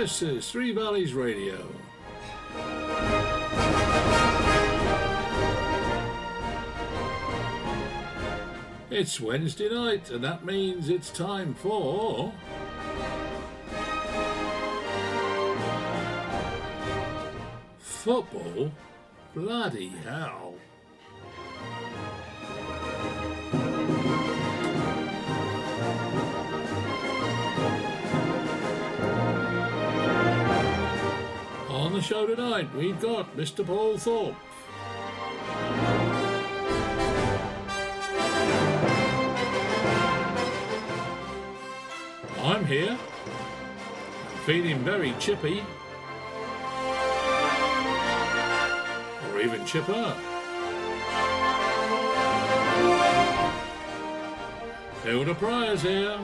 This is Three Valleys Radio. It's Wednesday night, and that means it's time for. Football? Bloody hell. On the show tonight, we've got Mr. Paul Thorpe. I'm here, feeling very chippy, or even chipper. Hilda Pryor's here.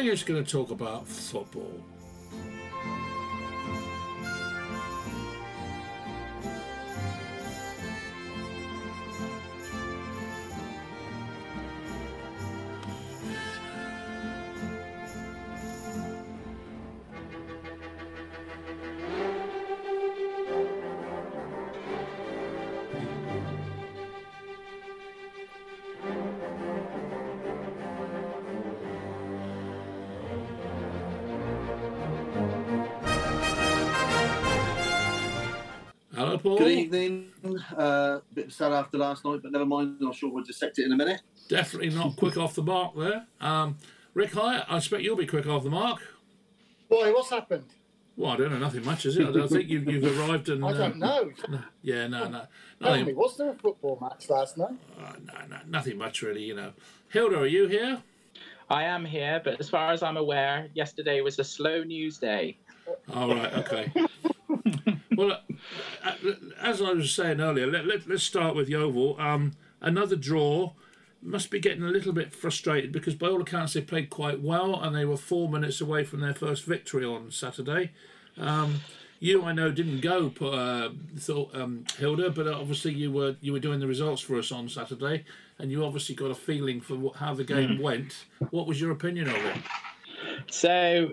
We're just going to talk about football. Paul. Good evening. Uh, a bit sad after last night, but never mind. I'm sure we'll dissect it in a minute. Definitely not quick off the mark there. Um, Rick Hyatt, I expect you'll be quick off the mark. Why? What's happened? Well, I don't know, nothing much, is it? I don't think you've, you've arrived and. I don't um, know. Yeah, no, no. Tell me, Nothing, was there a football match last night? uh, no, no, nothing much, really, you know. Hilda, are you here? I am here, but as far as I'm aware, yesterday was a slow news day. All right, okay. Well, uh, as I was saying earlier, let, let, let's start with Yeovil. Um, another draw. Must be getting a little bit frustrated because, by all accounts, they played quite well and they were four minutes away from their first victory on Saturday. Um, you, I know, didn't go, uh, thought um, Hilda, but obviously you were you were doing the results for us on Saturday, and you obviously got a feeling for what, how the game went. What was your opinion of it? So,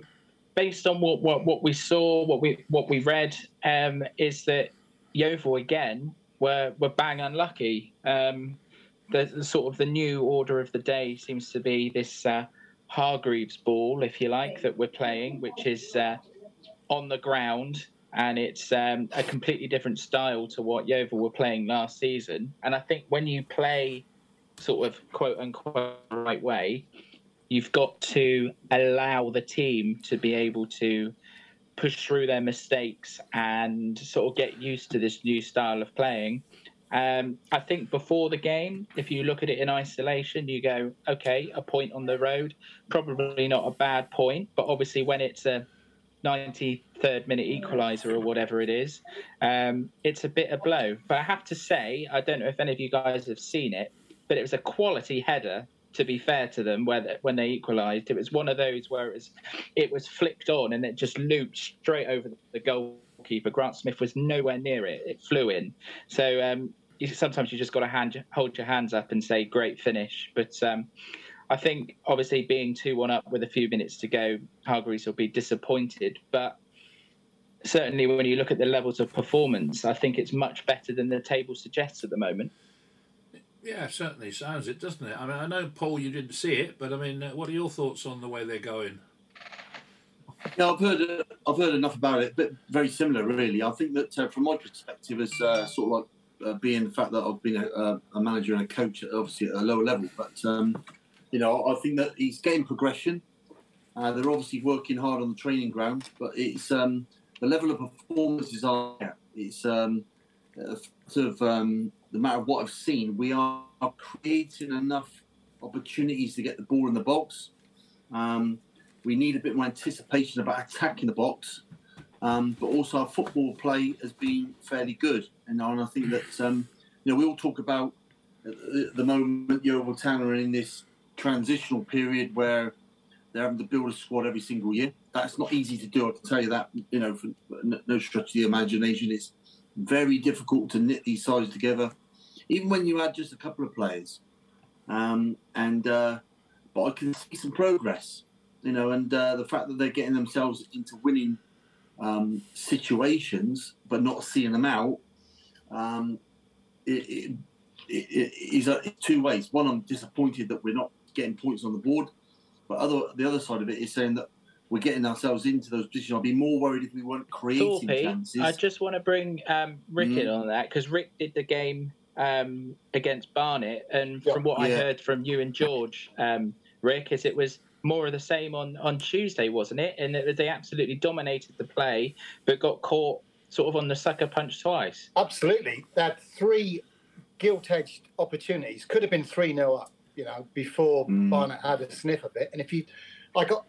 based on what, what, what we saw, what we what we read, um, is that Yeovil again were were bang unlucky. Um, the, the sort of the new order of the day seems to be this uh, Hargreaves ball, if you like, that we're playing, which is uh, on the ground. And it's um, a completely different style to what Yeovil were playing last season. And I think when you play sort of quote unquote right way, you've got to allow the team to be able to push through their mistakes and sort of get used to this new style of playing. Um, I think before the game, if you look at it in isolation, you go, okay, a point on the road, probably not a bad point, but obviously when it's a 93rd minute equaliser or whatever it is, um, it's a bit of blow. But I have to say, I don't know if any of you guys have seen it, but it was a quality header. To be fair to them, where when they equalised, it was one of those where it was it was flicked on and it just looped straight over the goalkeeper. Grant Smith was nowhere near it; it flew in. So um, you, sometimes you just got to hand, hold your hands up and say great finish. But um, I think obviously being two one up with a few minutes to go, Hargreaves will be disappointed. But certainly when you look at the levels of performance, I think it's much better than the table suggests at the moment. Yeah, certainly sounds it, doesn't it? I mean, I know Paul, you didn't see it, but I mean, uh, what are your thoughts on the way they're going? Yeah, I've heard I've heard enough about it, but very similar, really. I think that uh, from my perspective, as uh, sort of like uh, being the fact that I've been a, a manager and a coach, obviously at a lower level, but um, you know, I think that he's getting progression. Uh, they're obviously working hard on the training ground, but it's um, the level of performances are. It's um, uh, sort of the matter of what I've seen. We are, creating enough opportunities to get the ball in the box. Um, we need a bit more anticipation about attacking the box, um, but also our football play has been fairly good. And, I think that um, you know we all talk about the, moment Yeovil Town are in this transitional period where they're having to build a squad every single year. That's not easy to do. I can tell you that. You know, no no stretch of the imagination, it's very difficult to knit these sides together. Even when you add just a couple of players, um, and uh, but I can see some progress. You know, and uh, the fact that they're getting themselves into winning um, situations but not seeing them out, um, it, it, it, it is uh, two ways. One, I'm disappointed that we're not getting points on the board, but other the other side of it is saying that we're getting ourselves into those positions. I'd be more worried if we weren't creating Thorpe, chances. I just want to bring um, Rick in Mm. on that because Rick did the game um, against Barnet, and Yeah. from what I heard from you and George, um, Rick, is it was more of the same on on Tuesday, wasn't it? And that they absolutely dominated the play, but got caught sort of on the sucker punch twice. Absolutely. that three gilt edged opportunities. Could have been 3 0 up, you know, before Mm. Barnet had a sniff of it. And if you, I got, I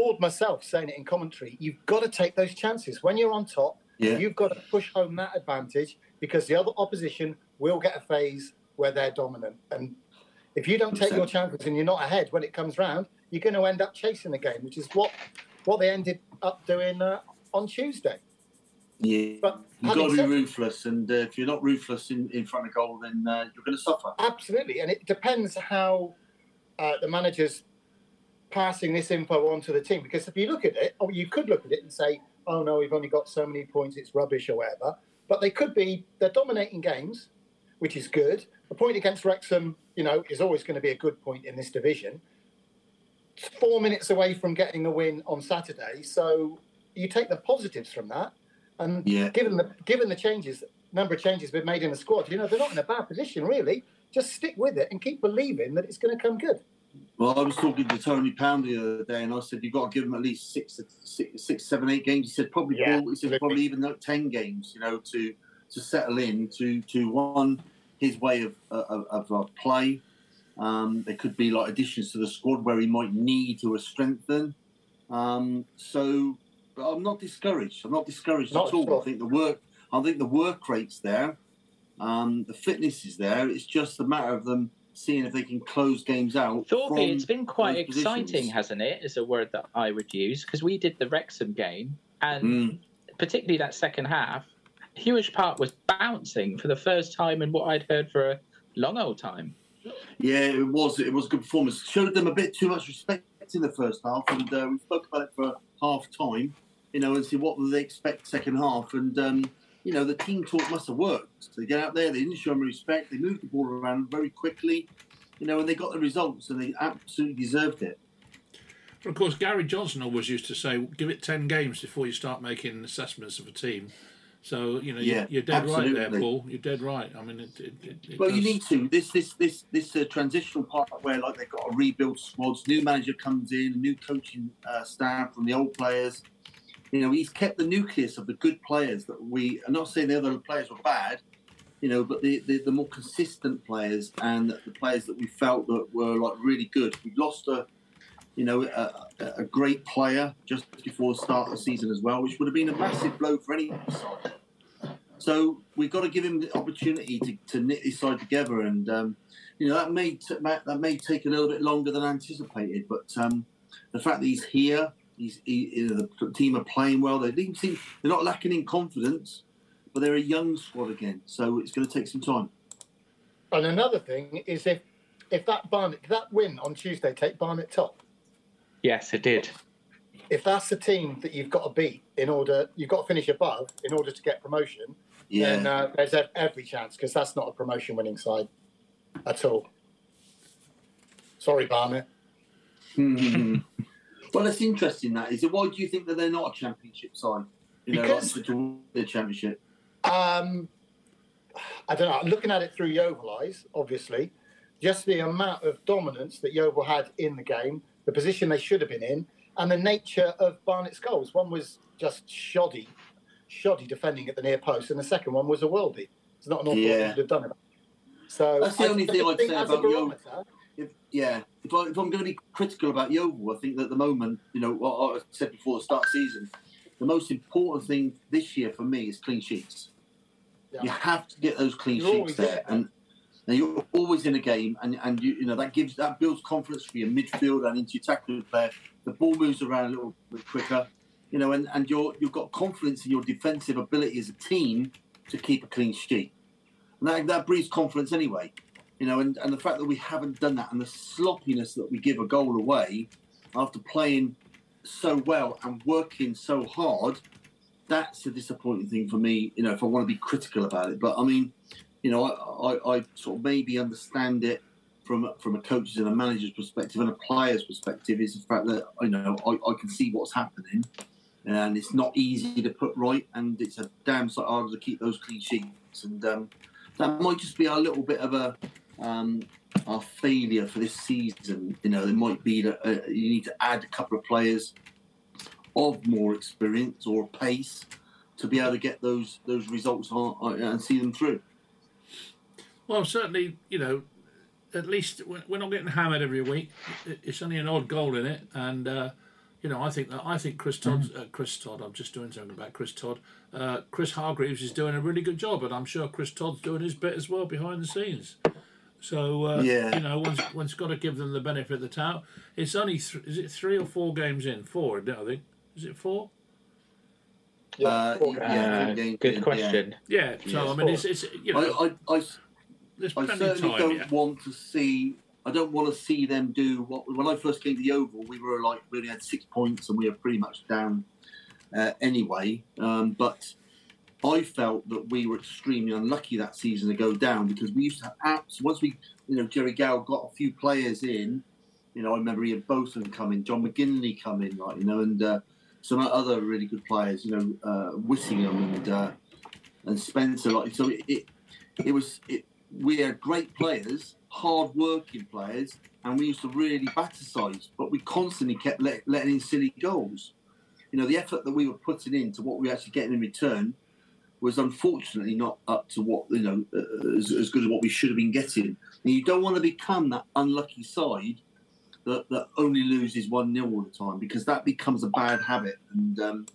bored myself saying it in commentary. You've got to take those chances. When you're on top, yeah, you've got to push home that advantage because the other opposition will get a phase where they're dominant. And if you don't take your chances and you're not ahead when it comes round, you're going to end up chasing the game, which is what what they ended up doing uh, on Tuesday. yeah. But You've got to be ruthless, and uh, if you're not ruthless in, in front of goal, then uh, you're going to suffer. Absolutely, and it depends how uh, the manager's passing this info on to the team. Because if you look at it, or you could look at it and say, "Oh no, we've only got so many points; it's rubbish or whatever." But they could be they're dominating games, which is good. A point against Wrexham, you know, is always going to be a good point in this division. It's four minutes away from getting a win on Saturday, so you take the positives from that. And Yeah. given the given the changes, number of changes we've made in the squad, you know, they're not in a bad position really. Just stick with it and keep believing that it's going to come good. Well, I was talking to Tony Pound the other day, and I said you've got to give him at least six, six, six seven, eight games. He said probably Yeah, he said probably even like ten games, you know, to to settle in to to one his way of of, of play. Um, there could be like additions to the squad where he might need to strengthen. Um, so, but I'm not discouraged. I'm not discouraged Not at all. all. I think the work. I think the work rate's there. Um, the fitness is there. It's just a matter of them seeing if they can close games out. Thorpe, it's been quite exciting, positions. hasn't it? Is a word that I would use because we did the Wrexham game, and Mm. particularly that second half, Huish Park was bouncing for the first time in what I'd heard for a long old time. Yeah, it was. It was a good performance. Showed them a bit too much respect in the first half, and uh, we spoke about it for half time. You know, and see what they expect second half, and um, you know the team talk must have worked. They get out there, they didn't show them respect. They moved the ball around very quickly. You know, and they got the results, and they absolutely deserved it. Of course, Gary Johnson always used to say, "Give it ten games before you start making assessments of a team." So you know, Yeah, you're, dead right there. Paul. You're dead right. I mean, it. it, it, Well, you need to. This this this this uh, transitional part where like they've got to rebuild squads. New manager comes in, a new coaching uh, staff from the old players. You know, he's kept the nucleus of the good players that we. I'm not saying the other players were bad, you know, but the, the, the more consistent players and the players that we felt that were like really good. We lost a, you know, a, a- a great player just before the start of the season as well, which would have been a massive blow for any side. So we've got to give him the opportunity to, to knit his side together, and um, you know that may t- that may take a little bit longer than anticipated. But um, the fact that he's here, he's he, you know, the team are playing well. They seem they're not lacking in confidence, but they're a young squad again, so it's going to take some time. And another thing is if if that Barnet that win on Tuesday take Barnet top, Yes, it did. if that's the team that you've got to beat in order you've got to finish above in order to get promotion, Yeah, then uh, there's every chance because that's not a promotion winning side at all. Sorry, Barnet. Well, it's interesting that is it. Why do you think that they're not a championship side? You know, Because- like, to the championship. Um, I don't know. Looking at it through Yeovil eyes, obviously. Just the amount of dominance that Yeovil had in the game, the position they should have been in, and the nature of Barnet's goals. One was just shoddy, shoddy defending at the near post, and the second one was a worldie. It's not an awful Yeah. could have done it. So That's the I only thing I'd say about Yeovil. Yeah, if, I, if I'm going to be critical about Yeovil, I think that at the moment, you know, what I said before the start of the season, the most important thing this year for me is clean sheets. Yeah. You have to get those clean You're sheets there, and, and you're always in a game, and, and you, you know that gives that builds confidence for your midfield and into your tackling player. The ball moves around a little bit quicker, you know, and, and you're you've got confidence in your defensive ability as a team to keep a clean sheet, and that, that breeds confidence anyway. You know, and, and the fact that we haven't done that and the sloppiness that we give a goal away after playing so well and working so hard, that's a disappointing thing for me. You know, if I want to be critical about it, but I mean, you know, I, I, I sort of maybe understand it from from a coach's and a manager's perspective and a player's perspective is the fact that you know I, I can see what's happening, and it's not easy to put right, and it's a damn sight harder to keep those clean sheets, and um, that might just be a little bit of a um, our failure for this season. You know, it might be that uh, you need to add a couple of players of more experience or pace to be able to get those those results on, on, and see them through. Well, certainly, you know, at least we're we're not getting hammered every week. It's only an odd goal in it, and uh, you know, I think that I think Chris Todd, uh, Chris Todd. I'm just doing something about Chris Todd. Uh, Chris Hargreaves is doing a really good job, and I'm sure Chris Todd's doing his bit as well behind the scenes. So uh, Yeah. you know, one's, one's got to give them the benefit of the doubt. It's only th- is it three or four games in? Four, isn't I think. Is it four? Yeah, Uh, four yeah. games. Uh, good yeah. question. Yeah. So Yeah. I mean, it's, it's you know, I, I, I, there's I plenty of certainly time. don't yet. want to see. I don't want to see them do what. When I first came to the Oval, we were like we only had six points and we were pretty much down uh, anyway. Um, but I felt that we were extremely unlucky that season to go down because we used to have apps. Once we, you know, Jerry Gow got a few players in. You know, I remember Ian Botham coming, John McGinley coming, like you know, and uh, some other really good players. You know, uh, Whittingham and uh, and Spencer. Like so, it, it it was it, we had great players, hard working players, and we used to really batter size, but we constantly kept let, letting in silly goals. You know, the effort that we were putting into what we were actually getting in return was unfortunately not up to what you know uh, as, as good as what we should have been getting. And you don't want to become that unlucky side that, that only loses one 0 all the time because that becomes a bad habit. And um,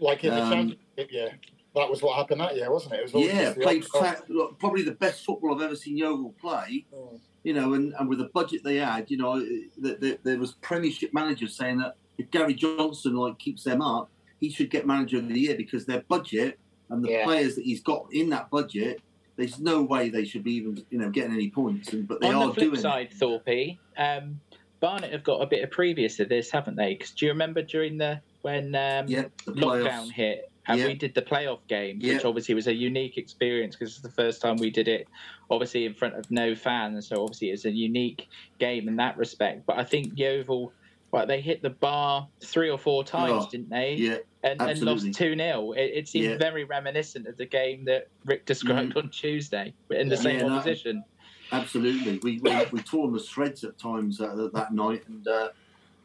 Like in the Um, championship, yeah. That was what happened that year, wasn't it? It was yeah, played odd- fa- look, probably the best football I've ever seen Yeovil play. Mm. you know, and, and with the budget they had, you know, that the, there was Premiership managers saying that if Gary Johnson like keeps them up, he should get Manager of the Year because their budget and the Yeah. players that he's got in that budget, there's no way they should be even, you know, getting any points. And but they are doing. On are the flip doing side, Thorpe, um, Barnet have got a bit of previous to this, haven't they? Because do you remember during the when um. Yeah, the lockdown hit and Yeah. we did the playoff which Yeah. obviously was a unique experience because it's the first time we did it, obviously in front of no fans. So obviously it's a unique game in that respect. But I think Yeovil, well, they hit the bar three or four times, Oh, didn't they? Yeah, and, and lost 2 0. It, it seemed Yeah. very reminiscent of the game that Rick described on Tuesday in the Yeah. same Yeah, no, opposition. absolutely. We we, we tore them to shreds at times uh, that night, and uh,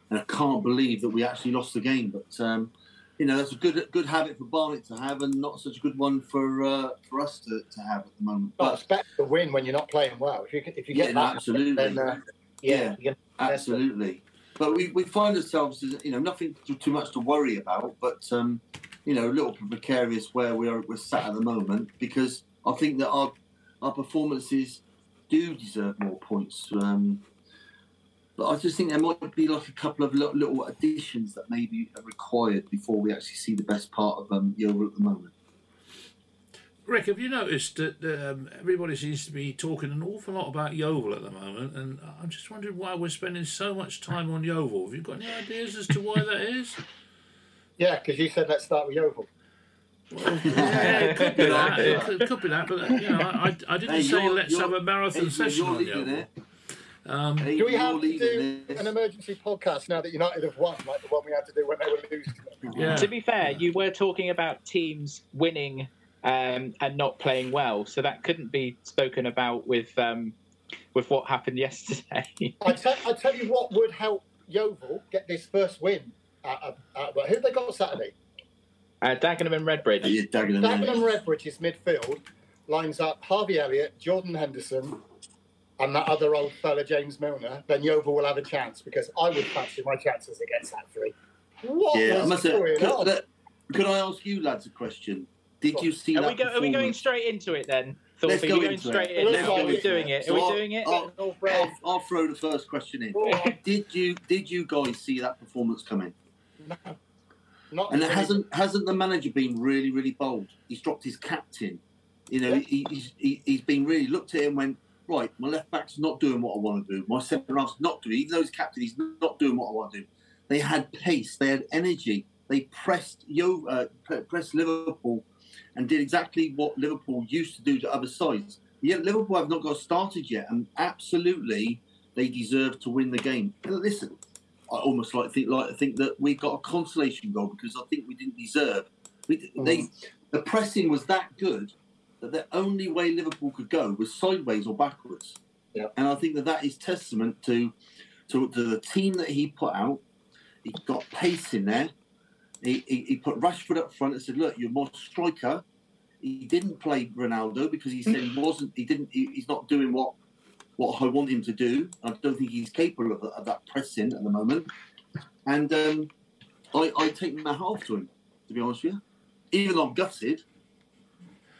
and I can't believe that we actually lost the game. But um, you know, that's a good good habit for Barnet to have, and not such a good one for uh, for us to, to have at the moment. But But it's better to win when you're not playing well. If you if you Yeah, get no, that, absolutely. then uh, yeah, Yeah. you can- Absolutely. But we, we find ourselves, you know, nothing too, too much to worry about, but, um, you know, a little precarious where we are, we're sat at the moment because I think that our, our performances do deserve more points. Um, but I just think there might be like a couple of little, additions that maybe are required before we actually see the best part of um, Yeovil at the moment. Rick, have you noticed that um, everybody seems to be talking an awful lot about Yeovil at the moment? And I'm just wondering why we're spending so much time on Yeovil. Have you got any ideas as to why that is? yeah, because you said let's start with Yeovil. Yeah, it could be that. It could, it could be that. But you know, I, I didn't Hey, say let's have a marathon Hey, session on Yeovil. Um, Hey, Do we have to do this. an emergency podcast now that United have won, like the one we had to do when they were losing? yeah. To be fair, you were talking about teams winning um, and not playing well, so that couldn't be spoken about with um, with what happened yesterday. I tell, I tell you what would help Yeovil get this first win. At, at, at, who have they got Saturday? uh, Dagenham and Redbridge. Yeah, Dagenham, Dagenham yeah. Redbridge's midfield lines up Harvey Elliott, Jordan Henderson, and that other old fella James Milner. Then Yeovil will have a chance because I would fancy my chances against that three. What Yeah, I was must say, could, on? let- could I ask you lads a question? Did you see Are that we, go, are we going straight into it then? Thorpe? Let's are go we going into straight it. in? Let's Are go we into doing it. it? So Are we doing it? I'll- Brad. I'll, I'll throw the first question in. Did you did you guys see that performance coming? No. Not And it really. hasn't hasn't the manager been really really bold? He's dropped his captain. You know, Yeah. he, he's he, he's been really looked at him and went right, my left back's not doing what I want to do. My centre half's not doing, even though he's captain, he's not doing what I want to do. They had pace, they had energy. They pressed Yo, uh, pressed Liverpool, and did exactly what Liverpool used to do to other sides. Yet Liverpool have not got started yet, and absolutely they deserve to win the game. And listen, I almost like think like think that we got a consolation goal because I think we didn't deserve. We, they, Mm. the pressing was that good that the only way Liverpool could go was sideways or backwards. Yeah. And I think that that is testament to, to to the team that he put out. He got pace in there. He, he, he put Rashford up front and said, "Look, you're more striker." He didn't play Ronaldo because he said he wasn't. He didn't. He, he's not doing what what I want him to do. I don't think he's capable of, of that pressing at the moment. And um, I, I take my hat off to him, to be honest with you. Even though I'm gutted,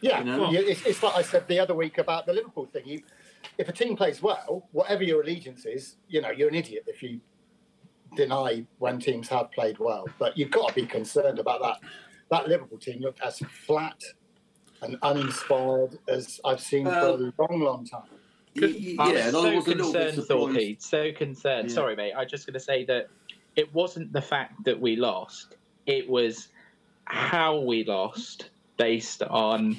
Yeah, You know? it's, it's like I said the other week about the Liverpool thing. You, if a team plays well, whatever your allegiance is, you know, you're an idiot if you deny when teams have played well. But you've got to be concerned about that. That Liverpool team looked as flat and uninspired as I've seen for a long, long time. y- y- I yeah, and was so was a little concerned, surprised. Thorpe. So concerned. Yeah. Sorry, mate. I'm just going to say that it wasn't the fact that we lost; it was how we lost, based on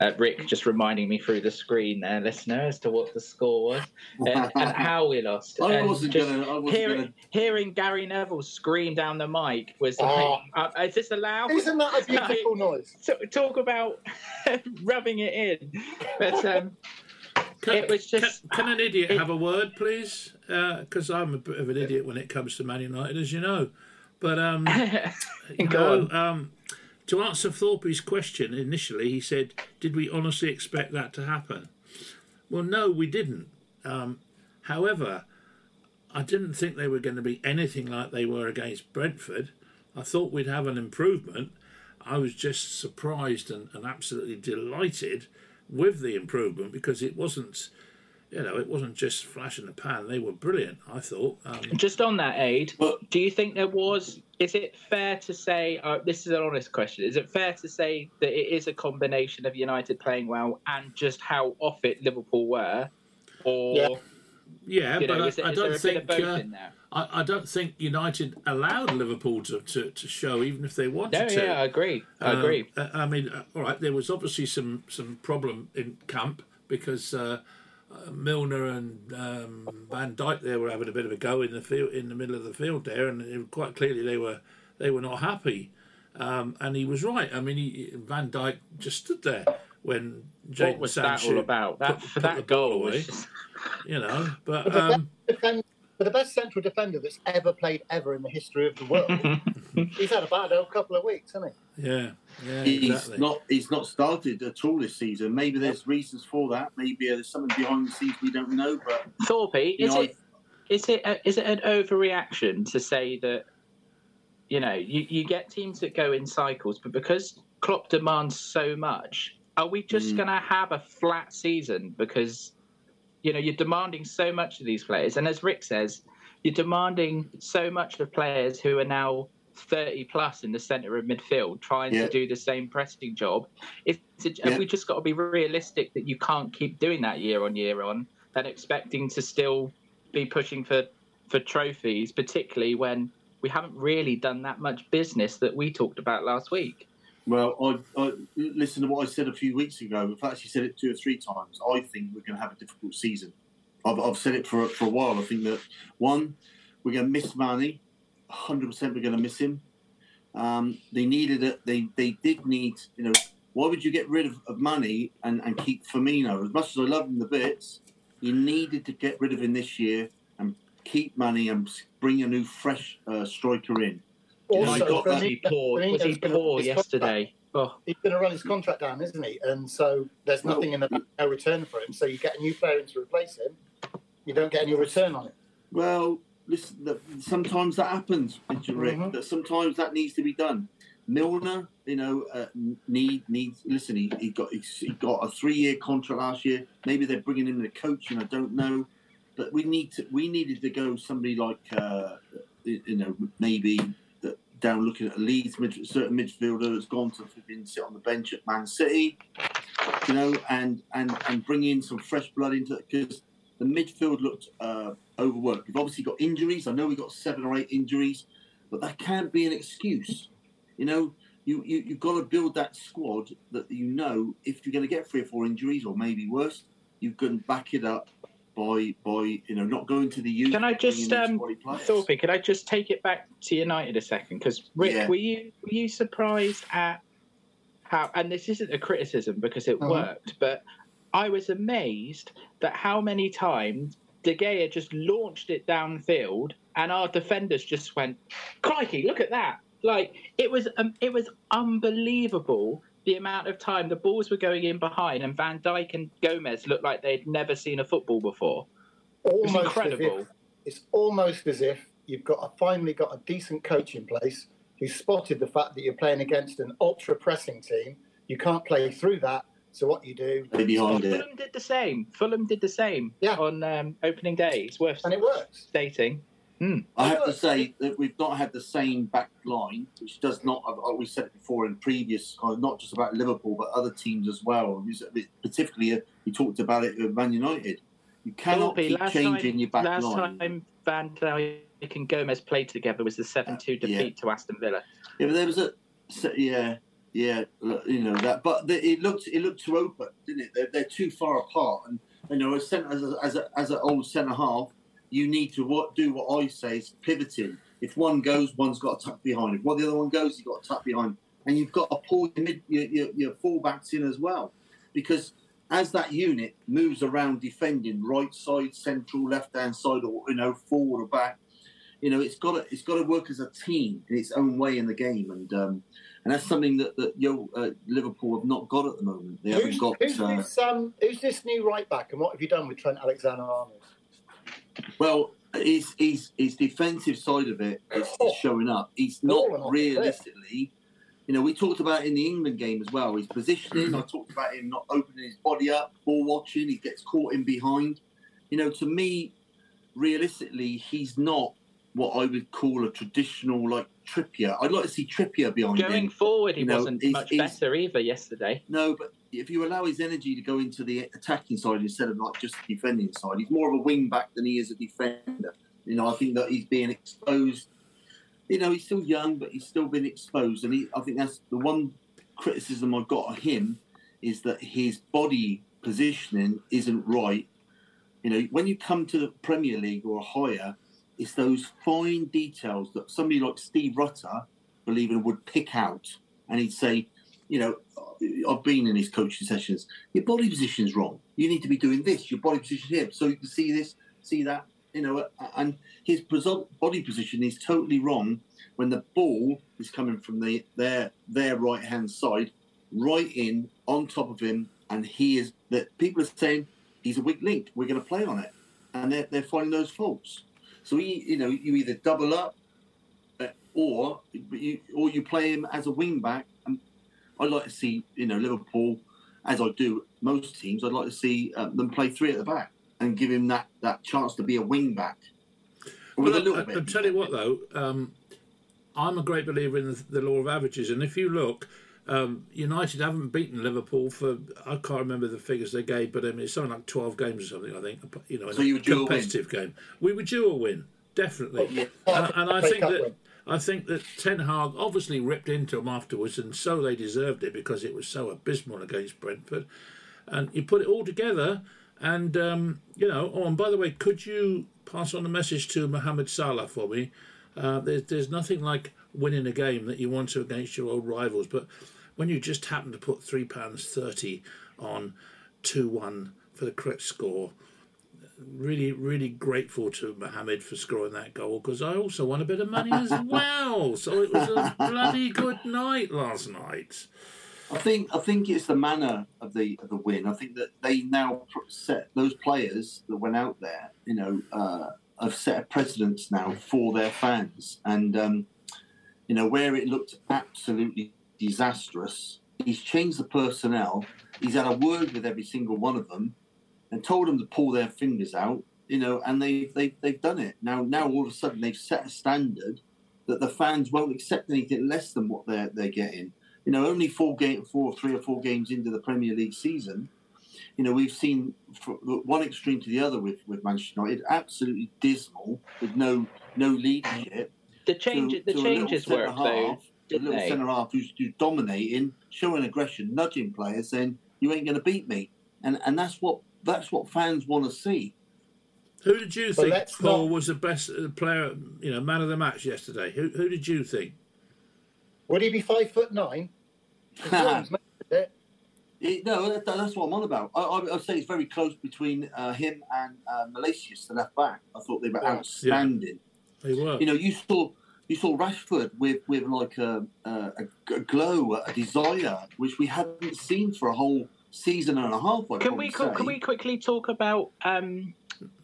uh, Rick just reminding me through the screen there, listener, as to what the score was and, and how we lost. I and wasn't gonna. Hearing, gonna. hearing Gary Neville scream down the mic was like, Oh. uh, "Is this allowed?" Isn't that a beautiful noise? So, talk about rubbing it in, but um, Can, It was just- can, can an idiot it- have a word, please? Because I'm a bit of an idiot when it comes to Man United, as you know. But um, you Go know, um, to answer Thorpe's question initially, he said, "Did we honestly expect that to happen?" Well, no, we didn't. Um, however, I didn't think they were going to be anything like they were against Brentford. I thought we'd have an improvement. I was just surprised and, and absolutely delighted with the improvement because it wasn't, you know, it wasn't just flash in the pan. They were brilliant. I thought. Um, Just on that, Aid, But do you think there was? Is it fair to say? Uh, this is an honest question. Is it fair to say that it is a combination of United playing well and just how off it Liverpool were, or Yeah. yeah, you know, but is, I, I is don't a think. bit of both uh, in there? I, I don't think United allowed Liverpool to, to, to show, even if they wanted No, to. yeah, I agree. I Um, agree. uh, I mean, uh, all right. There was obviously some some problem in camp because uh, Milner and um, Van Dijk there were having a bit of a go in the field in the middle of the field there, and it, quite clearly they were they were not happy. Um, and he was right. I mean, he, Van Dijk just stood there when What Jadon was that all about? That put- for put the that goal away. just, you know. But But the, um, best defend, but the best central defender that's ever played ever in the history of the world, he's had a bad old couple of weeks, hasn't he? yeah, yeah, he's exactly. not. He's not started at all this season. Maybe there's reasons for that. Maybe there's something behind the scenes we don't know. But Thorpe, is know, it is it a, is it an overreaction to say that you know you, you get teams that go in cycles, but because Klopp demands so much, are we just Mm. going to have a flat season because you know you're demanding so much of these players, and as Rick says, you're demanding so much of players who are now. 30 plus in the centre of midfield trying Yeah. to do the same pressing job. It, Yeah. Have we just got to be realistic that you can't keep doing that year on year on and expecting to still be pushing for for trophies, particularly when we haven't really done that much business that we talked about last week. well, I, I listen to what I said a few weeks ago. I've actually said it two or three times. I think we're going to have a difficult season. I've, I've said it for for a while. I think that one, we're going to miss Mané. 100 percent, we're going to miss him. Um, they needed it. They they did need. You know, why would you get rid of, of Mané and, and keep Firmino? As much as I love him the bits, you needed to get rid of him this year and keep Mané and bring a new fresh uh, striker in. Also, I got was that. he poor? Was he poor yesterday? Oh, He's going to run his contract down, isn't he? And so there's Well, nothing in the no return for him. So you get a new player in to replace him, you don't get any return on it. Well, listen, that- sometimes that happens, Rick. Mhm. That sometimes that needs to be done. Milner, you know, uh, need needs. Listen, he, he got he got a three year contract last year. Maybe they're bringing him the and I don't know, but we need to. We needed to go somebody like, uh, you you know, maybe that down looking at a Leeds mid, certain midfielder that's gone to been sit on the bench at Man City. you know, and and and bring in some fresh blood into it because the midfield looked uh, overworked. We've obviously got injuries. I know we've got seven or eight injuries, but that can't be an excuse. You know, you, you you've got to build that squad that you know if you're going to get three or four injuries or maybe worse, you can back it up by by you know not going to the youth. Can I just um. Thorpe, could I just take it back to United a second? Because Rick, Yeah. were you were you surprised at how? And this isn't a criticism because it Uh-huh. worked, but I was amazed that how many times De Gea just launched it downfield, and our defenders just went, "Crikey, look at that!" Like it was um, it was unbelievable. The amount of time the balls were going in behind, and Van Dijk and Gomez looked like they'd never seen a football before. Almost as incredible. if, it's almost as if you've got a, finally got a decent coach in place who spotted the fact that you're playing against an ultra pressing team. You can't play through that. So what you do, Play behind it. Fulham did the same. Fulham did the same Yeah. on um, opening day. It's worth and it works. stating. I have to say that we've not had the same back line, which does not. I've- We said it before in previous, uh, not just about Liverpool, but other teams as well. We said- Particularly, uh, we talked about it with Man United. You cannot Thorpe, keep last changing time, your back last line. time Van Dijk and Gomez played together was the seven-two Uh, yeah. defeat to Aston Villa. Yeah, but there was a, so- yeah, yeah, you know that. But the, it looked, it looked too open, didn't it? They're, they're too far apart, and you know, as centre, as a, as, a, as an old centre half, you need to what do what I say is pivoting. If one goes, one's got to tuck behind. If one the other one goes, you've got to tuck behind, and you've got to pull your mid, your, your, your fullbacks in as well, because as that unit moves around defending right side, central, left hand side, or you know, forward or back, you know, it's got to it's got to work as a team in its own way in the game, and um, and that's something that that yo, uh, Liverpool have not got at the moment. They haven't Who's, got. who's, Uh, this, um, who's this new right back, and what have you done with Trent Alexander-Arnold? well, his his his defensive side of it is, Oh. is showing up. He's not realistically. You know, we talked about in the England game as well. His positioning. I talked about him not opening his body up, ball watching. He gets caught in behind. You know, to me, realistically, he's not what I would call a traditional like Trippier. I'd like to see Trippier behind him. Going forward, he you know, wasn't he's- much he's- better either yesterday. No, but if you allow his energy to go into the attacking side instead of like just the defending side, he's more of a wing back than he is a defender. You know, I think that he's being exposed. You know, he's still young, but he's still been exposed, and he, I think that's the one criticism I've got of him is that his body positioning isn't right. You know, when you come to the Premier League or higher, it's those fine details that somebody like Steve Rutter, believe it, would pick out, and he'd say, you know, I've been in his coaching sessions. Your body position's wrong. You need to be doing this. Your body position here, so you can see this, see that. You know, and his body position is totally wrong when the ball is coming from the their their right hand side, right in on top of him, and he is that people are saying he's a weak link. We're going to play on it, and they're they're finding those faults. So he, you know, you either double up, uh, or you, or you play him as a wing back. And I'd like to see, you know, Liverpool, as I do most teams, I'd like to see uh, them play three at the back and give him that that chance to be a wing back. Well, I, will tell you what, though, um, I'm a great believer in the, the law of averages, and if you look, um, United haven't beaten Liverpool for I can't remember the figures they gave, but I mean, it's something like 12 games or something. I think you know, So a you were due a competitive game. We were due a win, definitely, Yeah. and, and I think that. win. I think that Ten Hag obviously ripped into them afterwards, and so they deserved it because it was so abysmal against Brentford. And you put it all together, and um, you know. Oh, and by the way, could you pass on a message to Mohamed Salah for me? Uh, there's there's nothing like winning a game that you want to against your old rivals, but when you just happen to put three pounds thirty on two one for the correct score, really really grateful to Mohamed for scoring that goal because I also won a bit of money as well. So it was a bloody good night last night. I think I think it's the manner of the of the win. I think that they now set those players that went out there, you know, uh, have set a precedence now for their fans, and um, you know where it looked absolutely disastrous. He's changed the personnel. He's had a word with every single one of them, and told them to pull their fingers out. You know, and they they they've done it now. Now all of a sudden they've set a standard that the fans won't accept anything less than what they're they're getting you know, only four game, four, three or four games into the Premier League season, you know, we've seen from one extreme to the other with, with Manchester United, absolutely dismal with no no leadership. The change, to, the to changes work half, though. A little they? centre half who's, who's dominating, showing aggression, nudging players, saying you ain't going to beat me, and and that's what that's what fans want to see. Who did you But think let's Paul not- was the best uh, player, you know, man of the match yesterday? Who who did you think? Would he be five foot nine? It. It, no, that, that's what I'm on about. I, I, I'd say it's very close between uh, him and uh, Malaysius, the left back. I thought they were Yeah. Outstanding. They were. You know, you saw you saw Rashford with with like a, a, a glow, a desire, which we hadn't seen for a whole season and a half. I'd Can we probably can we quickly talk about um,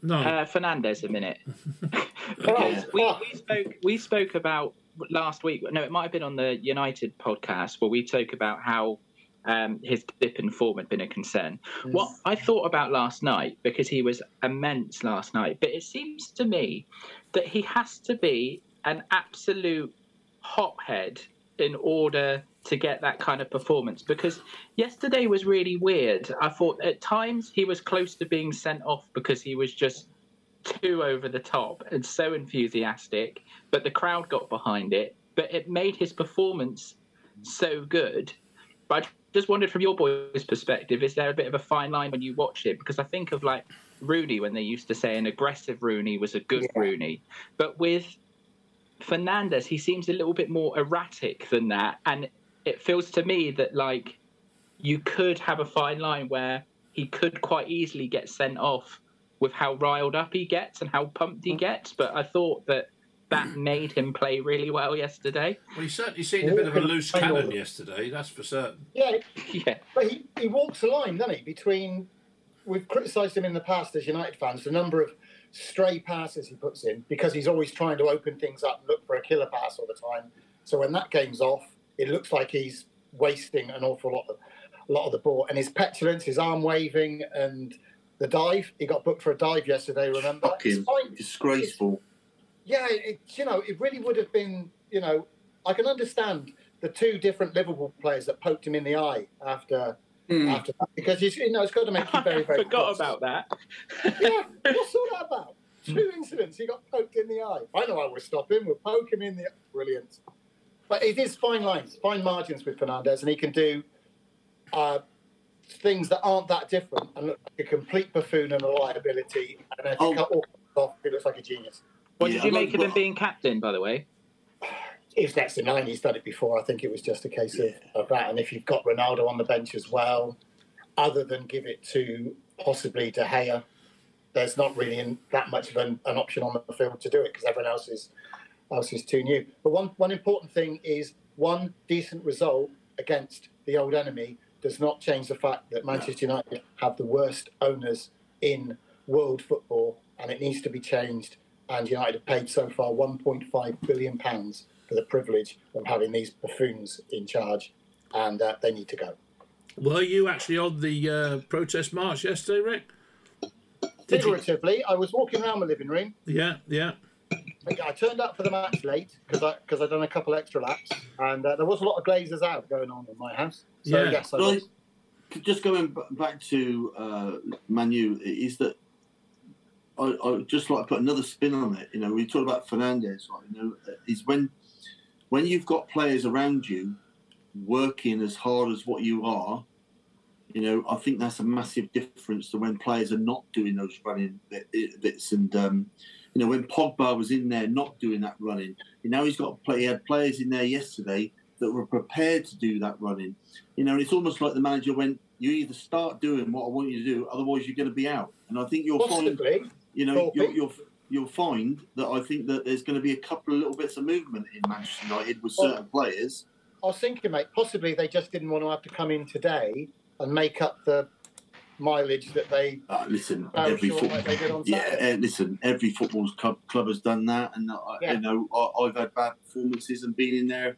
no. uh, Fernandez a minute? because we, we spoke we spoke about last week. No, it might have been on the United podcast where we spoke about how um, his dip in form had been a concern. What I thought about last night because he was immense last night, but it seems to me that he has to be an absolute hothead in order to get that kind of performance because yesterday was really weird. I thought at times he was close to being sent off because he was just too over the top and so enthusiastic, but the crowd got behind it. But it made his performance so good. But I just wondered from your boys' perspective, is there a bit of a fine line when you watch it? Because I think of like Rooney when they used to say an aggressive Rooney was a good Yeah. Rooney. But with Fernandez, he seems a little bit more erratic than that. And it feels to me that like you could have a fine line where he could quite easily get sent off with how riled up he gets and how pumped he mm. gets. But I thought that that made him play really well yesterday. Well, he certainly seemed a bit of a loose cannon yesterday. That's for certain. Yeah, Yeah. but he, he walks a line, doesn't he, between. We've criticised him in the past as United fans, the number of stray passes he puts in because he's always trying to open things up and look for a killer pass all the time. So when that game's off, it looks like he's wasting an awful lot of a lot of the ball. And his petulance, his arm waving, and the dive. He got booked for a dive yesterday. Remember? Fucking It's fine. disgraceful. Yeah, it, you know, it really would have been, you know, I can understand the two different Liverpool players that poked him in the eye after Hmm. after that because you, you know it's got to make you very I very. forgot cross. about that. Yeah, what's all that about? Two incidents. He got poked in the eye. I know how we'll stop him. We'll poke him in the brilliant. But it is fine lines, fine margins with Fernandez, and he can do uh, things that aren't that different and look like a complete buffoon and a liability. And if Oh. he cut all off, he looks like a genius. What Yeah, did you I make like- of him being captain, by the way? If that's the nine. He's done it before. I think it was just a case of, of that. And if you've got Ronaldo on the bench as well, other than give it to possibly De Gea, there's not really in, that much of an, an option on the field to do it because everyone else is else is too new. But one one important thing is one decent result against the old enemy does not change the fact that Manchester United have the worst owners in world football, and it needs to be changed. And United have paid so far 1.5 billion pounds for the privilege of having these buffoons in charge, and uh, they need to go. Were you actually on the uh, protest march yesterday, Rick? Did you? Figuratively, I was walking around my living room. Yeah, yeah. I turned up for the match late because I because I done a couple extra laps, and uh, there was a lot of glazers out going on in my house. So Yeah. yes, I Well, was. just going back to uh, Man U, is that I, I just like to put another spin on it. You know, we talk about Fernandez? You know, uh, is when when you've got players around you working as hard as what you are. You know, I think that's a massive difference to when players are not doing those running bits. And um, you know, when Pogba was in there not doing that running, you know, he's got play. He had players in there yesterday that were prepared to do that running. You know, and it's almost like the manager went, "You either start doing what I want you to do, otherwise you're going to be out." And I think you'll find, Possibly, you know, Well, you'll, you'll you'll find that I think that there's going to be a couple of little bits of movement in Manchester United with Well- certain players. I was thinking, mate. Possibly they just didn't want to have to come in today and make up the mileage that they. Uh, listen, every football, like they did on yeah, uh, listen, every football club, club has done that, and uh, Yeah. you know, I, I've had bad performances and been in there,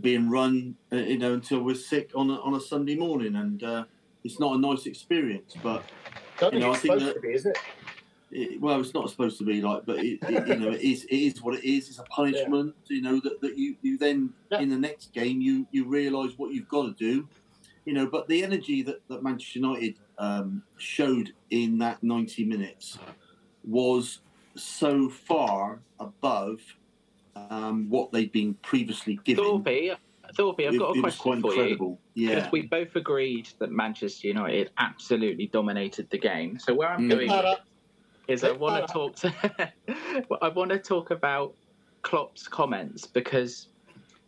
being run, uh, you know, until we're sick on a, on a Sunday morning, and uh, it's not a nice experience. But Don't You know, I think supposed that- to be, is it? It, well, it's not supposed to be like, but it, it, you know, it is. It is what it is. It's a punishment. You know that, that you you then Yeah. in the next game you you realise what you've got to do. You know, but the energy that, that Manchester United um, showed in that ninety minutes was so far above um, what they'd been previously given. Thorpe, Thorpe, I've it, got a it was question quite for you. incredible. Because Yeah, we both agreed that Manchester United absolutely dominated the game. So where I'm Mm. going with up. it is I want to talk to I want to talk about Klopp's comments because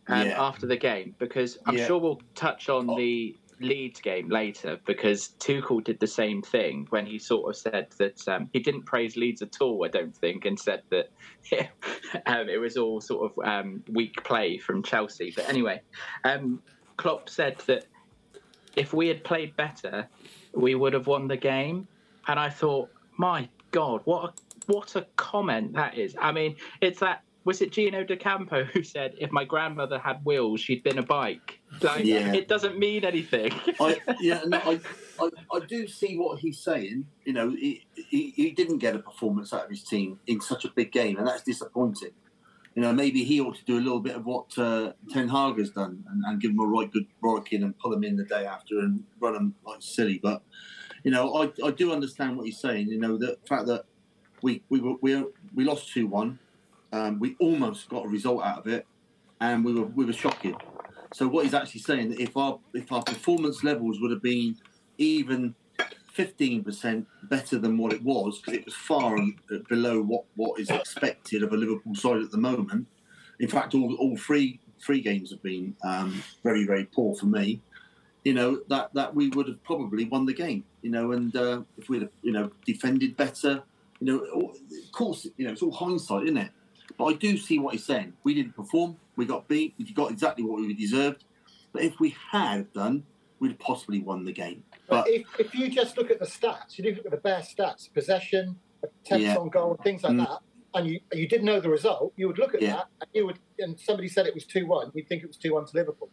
um, Yeah. after the game because I'm Yeah. sure we'll touch on Oh. the Leeds game later because Tuchel did the same thing when he sort of said that um, he didn't praise Leeds at all I don't think and said that um, it was all sort of um, weak play from Chelsea but anyway um, Klopp said that if we had played better we would have won the game and I thought my god what a, what a comment that is I mean it's that was it Gino D'Acampo who said if my grandmother had wheels she'd been a bike like Yeah. it doesn't mean anything I, yeah, no, I, I, I do see what he's saying. You know, he, he, he didn't get a performance out of his team in such a big game, and that's disappointing. You know, maybe he ought to do a little bit of what uh, Ten Hag has done and, and give him a right good working and pull him in the day after and run him like silly. But you know, I, I do understand what he's saying. You know, the fact that we we were, we we lost two one, um, we almost got a result out of it, and we were we were shocking. So what he's actually saying that if our if our performance levels would have been even fifteen percent better than what it was, because it was far uh, below what, what is expected of a Liverpool side at the moment. In fact, all all three three games have been um, very very poor for me. You know that that we would have probably won the game. You know, and uh, if we'd have you know defended better, you know, of course, you know it's all hindsight, isn't it? But I do see what he's saying. We didn't perform. We got beat. We got exactly what we deserved. But if we had done, we'd have possibly won the game. But But if, if you just look at the stats, you look at the bare stats, possession, attempts Yeah. on goal, things like Mm. that, and you you didn't know the result, you would look at Yeah. that and you would and somebody said it was two one, you'd think it was two one to Liverpool.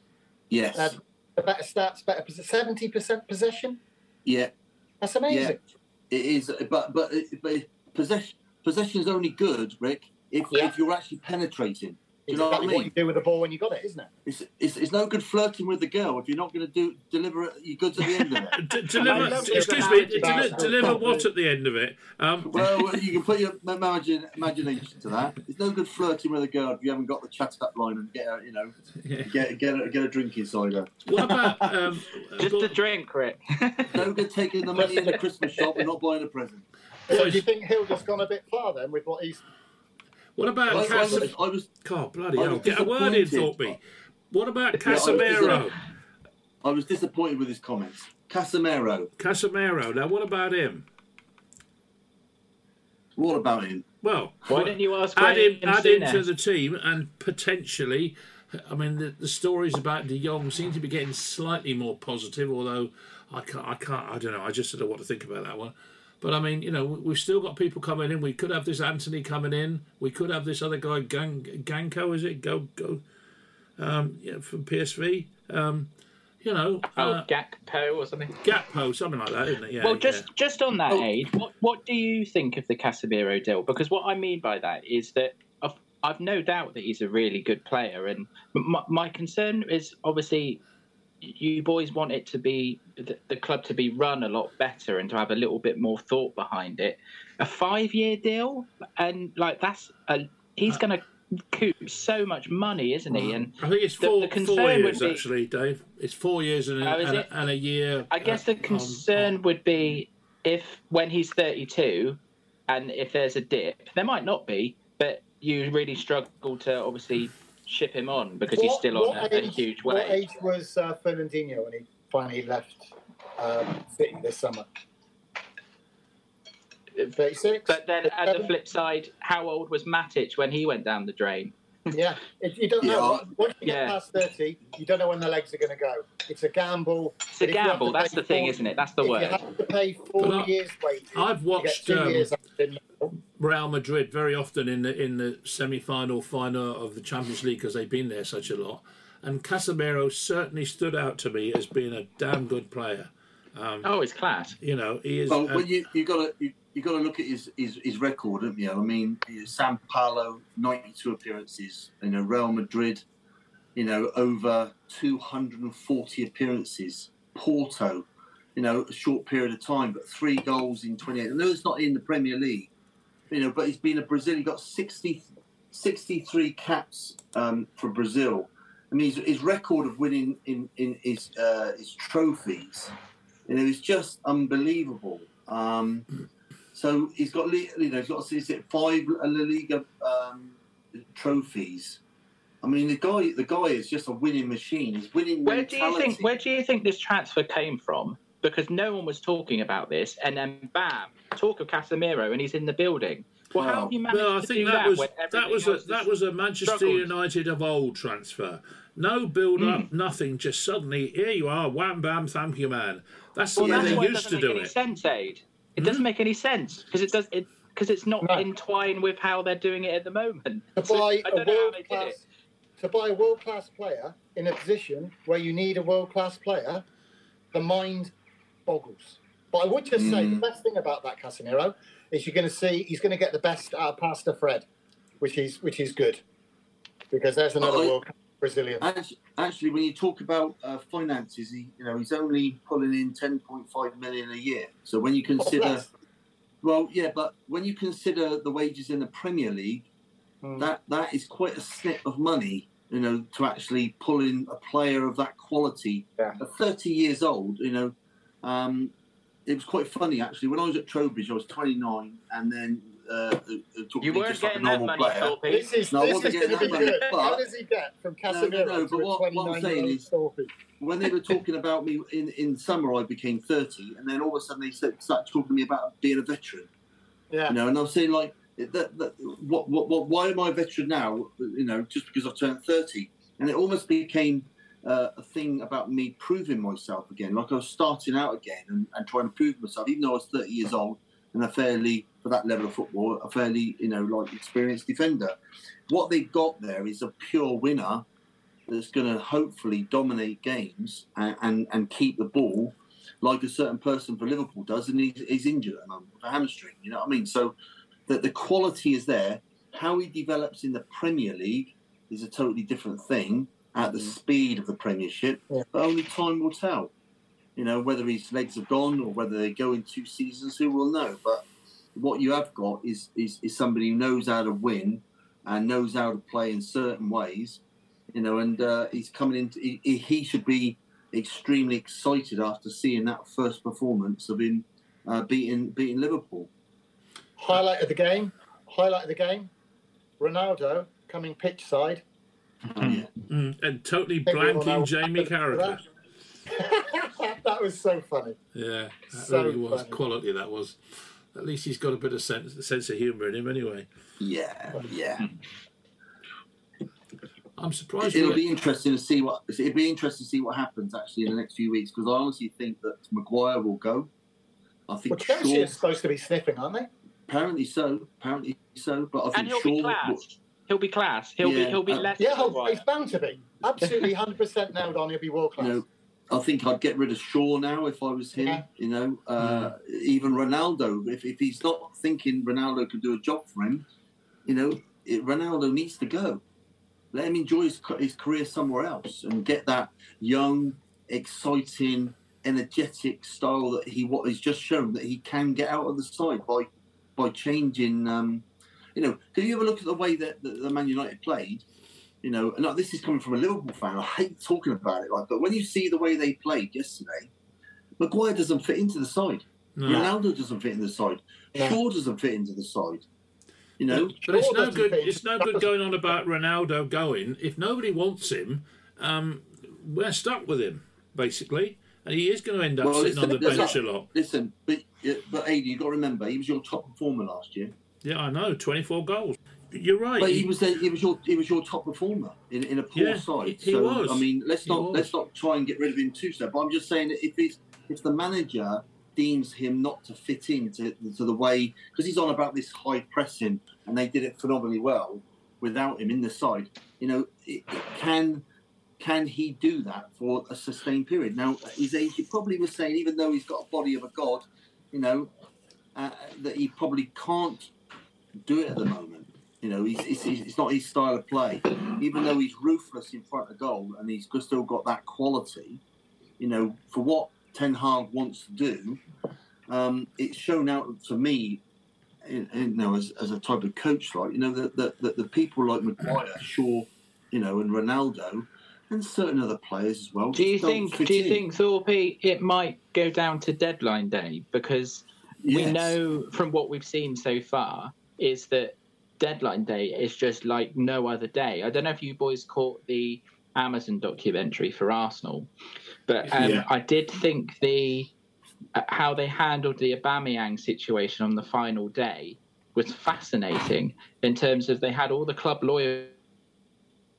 yes, the better stats, better seventy percent possession. yeah, That's amazing. Yeah, it is. But but but possession is only good, Rick, if Yeah. if you're actually penetrating. Do you know what I exactly what mean? you do with the ball when you got it, isn't it? It's, it's, it's no good flirting with the girl if you're not going to do deliver it- your goods at the end of it. D- I deliver, excuse me, analogy. deli- deliver what at the end of it? Um, well, you can put your imagine, imagination to that. It's no good flirting with a girl if you haven't got the chat up line and get a, you know get get a, get a drink inside her. what about um, just a drink Rick No good taking the money in the Christmas shop and not buying a present. So do you think Hilda's gone a bit far then with what he's what I, about I was, Casemiro? I was God, bloody I hell! was Get a word in, disappointed. Thorpe. What about Yeah, I was Casemiro? I was disappointed with his comments. Casemiro, Casemiro. Now, what about him? what about him? Well, why didn't you ask add him, Graham add him to the team, and potentially, I mean, the, the stories about De Jong seem to be getting slightly more positive. Although I can't, I can't, I don't know. I just don't know what to think about that one. But I mean, you know, we- we've still got people coming in. We could have this Antony coming in. We could have this other guy, Gang, Ganko, is it? Go, go, um, yeah, from PSV. Um, you know, oh uh, Gakpo or something Gakpo, something like that, isn't it? Yeah. well, just just on that, Oh. Aid, what what do you think of the Casemiro deal? Because what I mean by that is that I've, I've no doubt that he's a really good player, and my, my concern is obviously you boys want it to be the, the club to be run a lot better and to have a little bit more thought behind it. A five-year deal, and like that's a he's Uh, going to coop so much money, isn't he? And I think it's four, the four concern would years be- actually, Dave. It's four years and a, Oh, and, a, and a year. I guess uh, the on- concern would be if when he's 32 and if there's a dip, there might not be, but you really struggle to obviously ship him on because he's still on what a, a age- huge What age was uh, Fernandinho when he finally left um, City this summer? 36? But then at the flip side, how old was Matic when he went down the drain? Yeah, if you don't know. I- Once- Once you get Yeah. past 30, you don't know when the legs are going to go. It's a gamble. It's a But if you have gamble. That's the thing, four- isn't it? That's the if you word. have to pay four I- years wages, I've you get watched two um, years after Newcastle. Real Madrid very often in the in the semi final, final of the Champions League because they've been there such a lot. And Casemiro certainly stood out to me as being a damn good player. Um, oh, it's class. You know, he is. Well, when you you got to you, you've got to look at his, his, his record, haven't you? I mean, San Paulo, 92 appearances. You know, Real Madrid, you know, over 240 appearances. Porto, you know, a short period of time, but three goals in 28. I know it's not in the Premier League, you know, but he's been a Brazilian. He got 60, 63 caps um, for Brazil. I mean, his, his record of winning in, in his, uh, his trophies, you know, is just unbelievable. Um, so he's got, you know, he's got is it five La Liga um, trophies. I mean, the guy, the guy is just a winning machine. He's winning. Where mentality. do you think? Where do you think this transfer came from? Because no one was talking about this, and then bam, talk of Casemiro, and he's in the building. Well, how have you managed well, I think that, that, was that was a that was a Manchester struggled. United of old transfer. No build up, mm. nothing. Just suddenly, here you are, wham bam, thank you, man. That's the well, way they used to do it. Sense, Aid. It doesn't hmm? make any sense because it does it because it's not no. entwined with how they're doing it at the moment. To buy a world class, to buy a world class player in a position where you need a world class player, the mind boggles. But I would just mm. say the hmm. best thing about that Casemiro is you're going to see he's going to get the best out of Pastor Fred, which is which is good because there's another oh, world Brazilian. Actually, actually, when you talk about uh, finances, he, you know, he's only pulling in 10.5 million a year. So when you consider, well, yeah, but when you consider the wages in the Premier League, mm. that that is quite a snip of money, you know, to actually pull in a player of that quality. Yeah. At 30 years old, you know, um, it was quite funny actually. When I was at Trowbridge, I was 29, and then uh, you weren't getting like that money, player. This is, no, this is going to be good. But, How does he get from Casemiro no, no, but what, what I'm saying is, when they were talking about me in, in summer, I became 30, and then all of a sudden they started talking to me about being a veteran. Yeah. You know, and I was saying like, that, that, what, what, what, why am I a veteran now? You know, just because I've turned 30, and it almost became uh, a thing about me proving myself again. Like I was starting out again and, and trying to prove myself, even though I was 30 years old and a fairly for that level of football, a fairly you know like experienced defender. What they've got there is a pure winner that's going to hopefully dominate games and, and, and keep the ball like a certain person for Liverpool does, and he's, he's injured the moment with a hamstring. You know what I mean? So that the quality is there. How he develops in the Premier League is a totally different thing at the mm. speed of the Premiership, yeah. but only time will tell. You know whether his legs have gone or whether they go in two seasons. Who will know? But what you have got is, is, is somebody who knows how to win and knows how to play in certain ways, you know, and uh, he's coming into, he, he, should be extremely excited after seeing that first performance of him uh, beating, beating Liverpool. Highlight of the game, highlight of the game, Ronaldo coming pitch side. Oh, yeah. Mm, and totally blanking Jamie Carragher. that was so funny. Yeah, that so really was funny. quality. That was at least he's got a bit of sense, sense of humour in him, anyway. Yeah, yeah. I'm surprised. It'll be interesting to see what it'll be interesting to see what happens actually in the next few weeks because I honestly think that Maguire will go. I think well, Chelsea Shaw, is supposed to be sniffing, aren't they? Apparently so. Apparently so. But I think and he'll Shaw be class. Will, he'll be class. He'll yeah, be he'll be uh, less. Yeah, he's bound to be. Absolutely, hundred percent nailed on. He'll be world class. You know, I think I'd get rid of Shaw now if I was him. Yeah. You know, uh, yeah. even Ronaldo. If, if he's not thinking Ronaldo could do a job for him, you know, it, Ronaldo needs to go. Let him enjoy his, his career somewhere else and get that young, exciting, energetic style that he what he's just shown that he can get out of the side by by changing. Um, you know, can you ever look at the way that, that the Man United played? You know, and this is coming from a Liverpool fan. I hate talking about it, like, but when you see the way they played yesterday, Maguire doesn't fit into the side. No. Ronaldo doesn't fit in the side. Yeah. Shaw doesn't fit into the side. You know, but it's no good. It's no good going on about Ronaldo going if nobody wants him. Um, we're stuck with him basically, and he is going to end up well, sitting listen, on the bench a lot. Listen, but but Adi, you got to remember he was your top performer last year. Yeah, I know, twenty four goals. You're right. But he, he was the, he was your he was your top performer in, in a poor yeah, side. He, he so was. I mean, let's he not was. let's not try and get rid of him too soon. But I'm just saying that if he's if the manager deems him not to fit into to the way because he's on about this high pressing and they did it phenomenally well without him in the side. You know, it, it can can he do that for a sustained period? Now, his age, you probably was saying, even though he's got a body of a god, you know, uh, that he probably can't do it at the moment. You know, he's, it's, it's not his style of play. Even though he's ruthless in front of goal and he's still got that quality, you know, for what Ten Hag wants to do, um, it's shown out to me, you know, as, as a type of coach, like, you know, that the, the, the people like Maguire, Shaw, you know, and Ronaldo, and certain other players as well. Do you think? Do you in. think Thorpe it might go down to deadline day because we know from what we've seen so far is that deadline day is just like no other day. I don't know if you boys caught the Amazon documentary for Arsenal, but um, Yeah. I did think the uh, how they handled the Aubameyang situation on the final day was fascinating in terms of they had all the club lawyers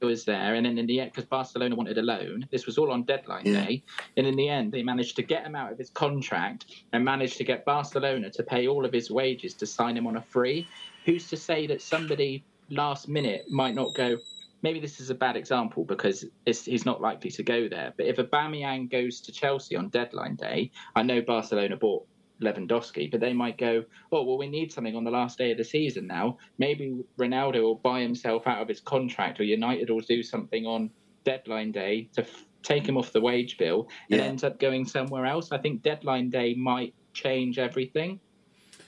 was there, and then in the end, because Barcelona wanted a loan, this was all on deadline Yeah. day, and in the end, they managed to get him out of his contract and managed to get Barcelona to pay all of his wages to sign him on a free. Who's to say that somebody last minute might not go? Maybe this is a bad example because it's, he's not likely to go there. But if Aubameyang goes to Chelsea on deadline day, I know Barcelona bought Lewandowski, but they might go, oh, well, we need something on the last day of the season now. Maybe Ronaldo will buy himself out of his contract, or United will do something on deadline day to f- take him off the wage bill and Yeah. ends up going somewhere else. I think deadline day might change everything,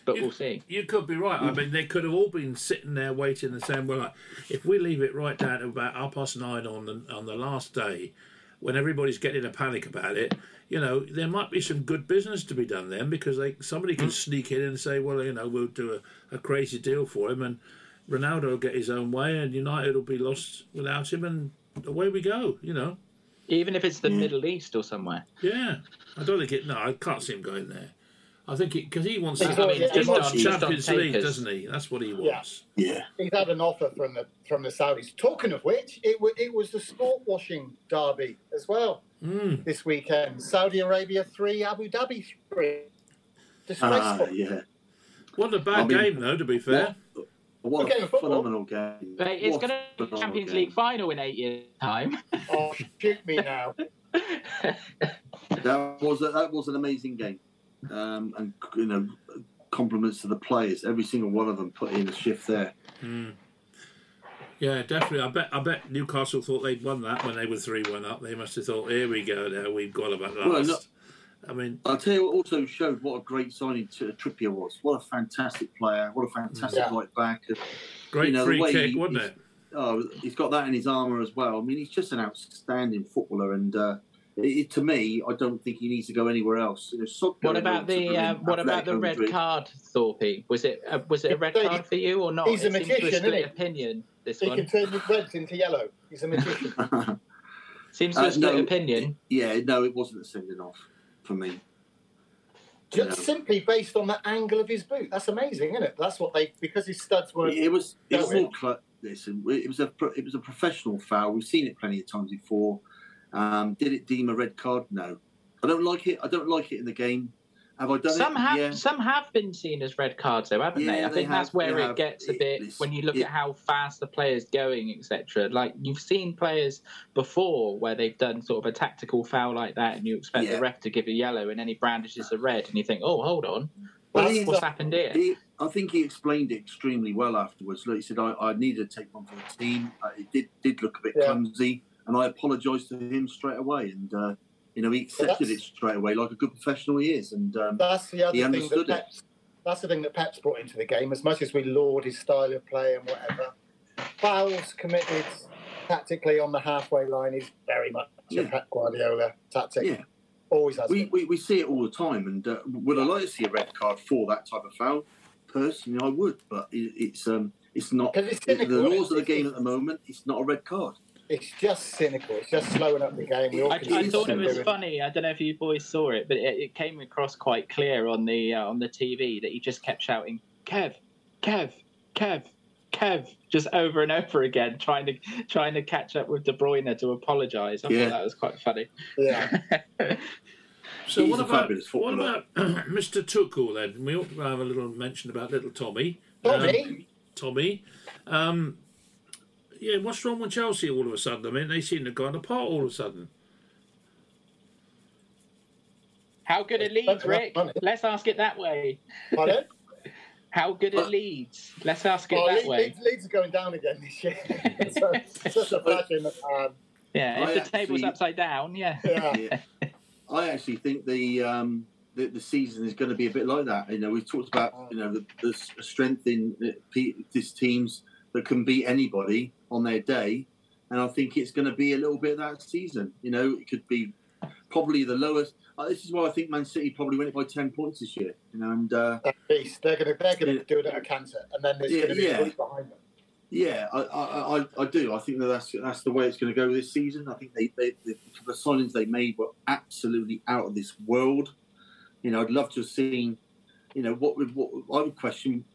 but You- we'll see. You could be right. I mean, they could have all been sitting there waiting the same. "Well, like, if we leave it right down to about half past nine on the on the last day, when everybody's getting a panic about it, you know, there might be some good business to be done then because they somebody can mm. sneak in and say, well, you know, we'll do a, a crazy deal for him, and Ronaldo will get his own way, and United will be lost without him, and away we go. You know, Even if it's the Yeah. Middle East or somewhere. yeah. I don't think it. No, I can't see him going there. I think because he wants. He's to, already- he he's wants on- he's on Champions League, papers. doesn't he? That's what he wants. Yeah. He's had an offer from the from the Saudis. Talking of which, it, wa it was the sport washing derby as well Mm. this weekend. Saudi Arabia three, Abu Dhabi three. Disgraceful. yeah. Wasn't a bad I mean, game though, to be fair. What, what a of phenomenal game. But it's going to be phenomenal Champions game. League final in eight years' time. Oh, shoot me now. That was a, that was an amazing game, um, and you know, compliments to the players. Every single one of them put in a shift there. Mm. Yeah, definitely. I bet. I bet Newcastle thought they'd won that when they were three-one up. They must have thought, "Here we go. Now we've got about at last." Well, look- I mean, I'll tell you what also showed what a great signing to Trippier was. What a fantastic player. What a fantastic Yeah. right back. great You know, free kick, he- wasn't he's- it? Oh, he's got that in his armour as well. I mean, he's just an outstanding footballer, and uh, it, to me, I don't think he needs to go anywhere else. You know, What about the uh, brilliant what about the red Madrid. card, Thorpe? Was it uh, was it a red card for you or not? he's a it seems to magician, split isn't he? opinion. This He one can turn the reds into yellow. He's a magician. seems to Uh, have split no. opinion. yeah, no, it wasn't a sending off for me. Just No. simply based on the angle of his boot. That's amazing, isn't it? That's what they because his studs were. It was. It was all. Cl- listen, it was a. pro- It was a professional foul. We've seen it plenty of times before. Um, did it deem a red card? No. I don't like it. I don't like it in the game. Have I done Some it? have yeah. some have been seen as red cards though, haven't they? I they think that's where it have. gets a bit when you look it- at how fast the player's going, etc. Like you've seen players before where they've done sort of a tactical foul like that, and you expect Yeah. the ref to give a yellow, and then he brandishes a red, and you think, oh, hold on, Well, what's, what's happened here? He, I think he explained it extremely well afterwards. Like he said, I, I needed to take one for the team. Uh, it did did look a bit Yeah. clumsy, and I apologised to him straight away. And uh, you know, he accepted it straight away, like a good professional he is. And um, That's the other He thing that understood it. That's the thing that Pep's brought into the game. As much as we laud his style of play and whatever, fouls committed tactically on the halfway line is very much Yeah. a Pep Guardiola tactic. Yeah. Always has we, we, we see it all the time. And uh, would I like to see a red card for that type of foul? Personally, I would, but it, it's um, it's not. it's the laws of the game at the moment. It's not a red card. It's just cynical. It's just slowing up the game. We all I, I thought it was doing. funny. I don't know if you boys saw it, but it, it came across quite clear on the uh, on the TV that he just kept shouting, "Kev, Kev, Kev, Kev," just over and over again, trying to trying to catch up with De Bruyne to apologise. I Yeah. thought that was quite funny. Yeah. So He's what about fabulous what footballer. about Mr. Tuchel then? We ought to have a little mention about little Tommy. Tommy? Um, Tommy. Um, yeah, what's wrong with Chelsea all of a sudden? I mean, they seem to have gone apart all of a sudden. How good are Spent Leeds, Rick? Let's ask it that way. Pardon? How good are But- Leeds? Let's ask it Well, that Le- way. Leeds, Leeds are going down again this year. so, such a fashion. Um, Yeah, I if the table's upside down, yeah. yeah. Yeah. I actually think the, um, the the season is going to be a bit like that. You know, we've talked about you know the, the strength in uh, pe- these teams that can beat anybody on their day, and I think it's going to be a little bit of that season. You know, it could be probably the lowest. Uh, this is why I think Man City probably went it by ten points this year. You know, and uh, they're going to they're going to do it at a canter, and then there's Yeah, going to be yeah. behind them. Yeah, I, I, I, I do. I think that that's that's the way it's going to go this season. I think they, they the, the signings they made were absolutely out of this world. You know, I'd love to have seen. You know, what would what I would question.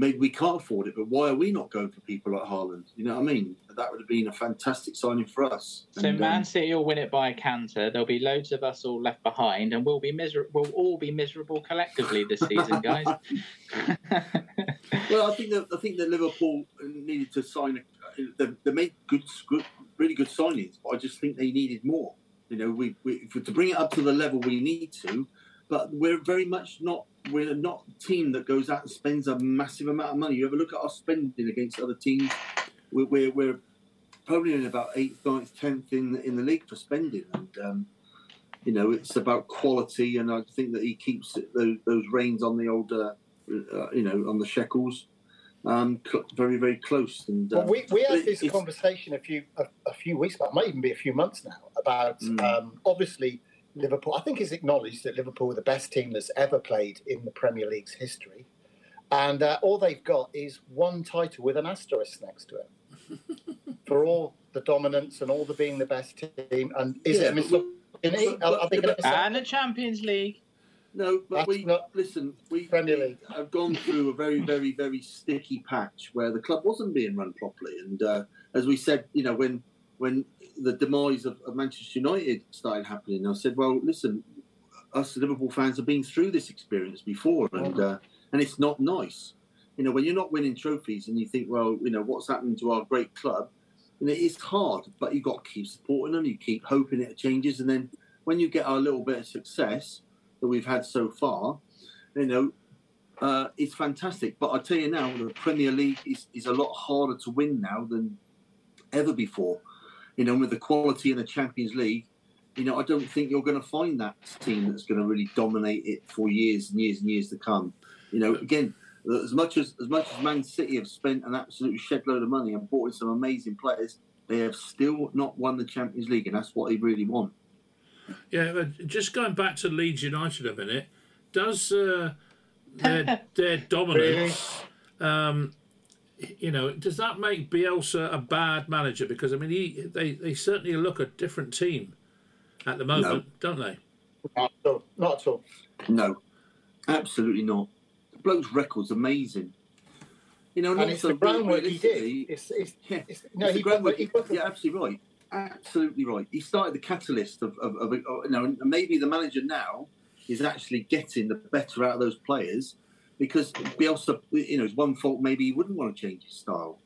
Maybe we can't afford it, but why are we not going for people like Haaland? You know what I mean? That would have been a fantastic signing for us. So And, Man um, City will win it by a canter. There'll be loads of us all left behind, and we'll be miserable. We'll all be miserable collectively this season, guys. Well, I think that I think that Liverpool needed to sign. A, they, they made good, good, really good signings, but I just think they needed more. You know, we, we to bring it up to the level we need to, but we're very much not. We're not a team that goes out and spends a massive amount of money. You ever look at our spending against other teams? We're we're, we're probably in about eighth, ninth, tenth in the, in the league for spending, and um, you know it's about quality. And I think that he keeps those, those reins on the old. Uh, uh, you know, on the shekels, um, very, very close. And Well, um, we, we had it- this conversation a few a, a few weeks back, might even be a few months now, about Mm. um, obviously Liverpool. I think it's acknowledged that Liverpool are the best team that's ever played in the Premier League's history, and uh, all they've got is one title with an asterisk next to it for all the dominance and all the being the best team. And is Yeah, it a but misogyny? but- Are- are they but- gonna say- and the Champions League. no, but That's we not- listen. We Premier League. have gone through a very, very, very sticky patch where the club wasn't being run properly, and uh, as we said, you know, when when the demise of, of Manchester United started happening, I said, well, listen, us Liverpool fans have been through this experience before, and uh, and it's not nice. You know, when you're not winning trophies and you think, well, you know, what's happening to our great club? And it is hard, but you've got to keep supporting them. You keep hoping it changes, and then when you get our little bit of success that we've had so far, you know, uh, it's fantastic. But I tell you now, the Premier League is, is a lot harder to win now than ever before. You know, with the quality in the Champions League, you know, I don't think you're going to find that team that's going to really dominate it for years and years and years to come. You know, again, as much as as much as Man City have spent an absolute shed load of money and bought in some amazing players, they have still not won the Champions League, and that's what they really want. Yeah, but just going back to Leeds United a minute, does uh, their their dominance, um, you know, does that make Bielsa a bad manager? Because I mean, he they, they certainly look a different team at the moment, don't they? Not at all. Not at all. No, absolutely not. The bloke's record's amazing. You know, and, And it's the groundwork he did. realistically- It's, it's, Yeah, it's, no, it's he the groundwork. put, he put the, yeah, absolutely right. Absolutely right. He started the catalyst of, of, of, of you know, and maybe the manager now is actually getting the better out of those players because Bielsa, you know, it's one fault. Maybe he wouldn't want to change his style,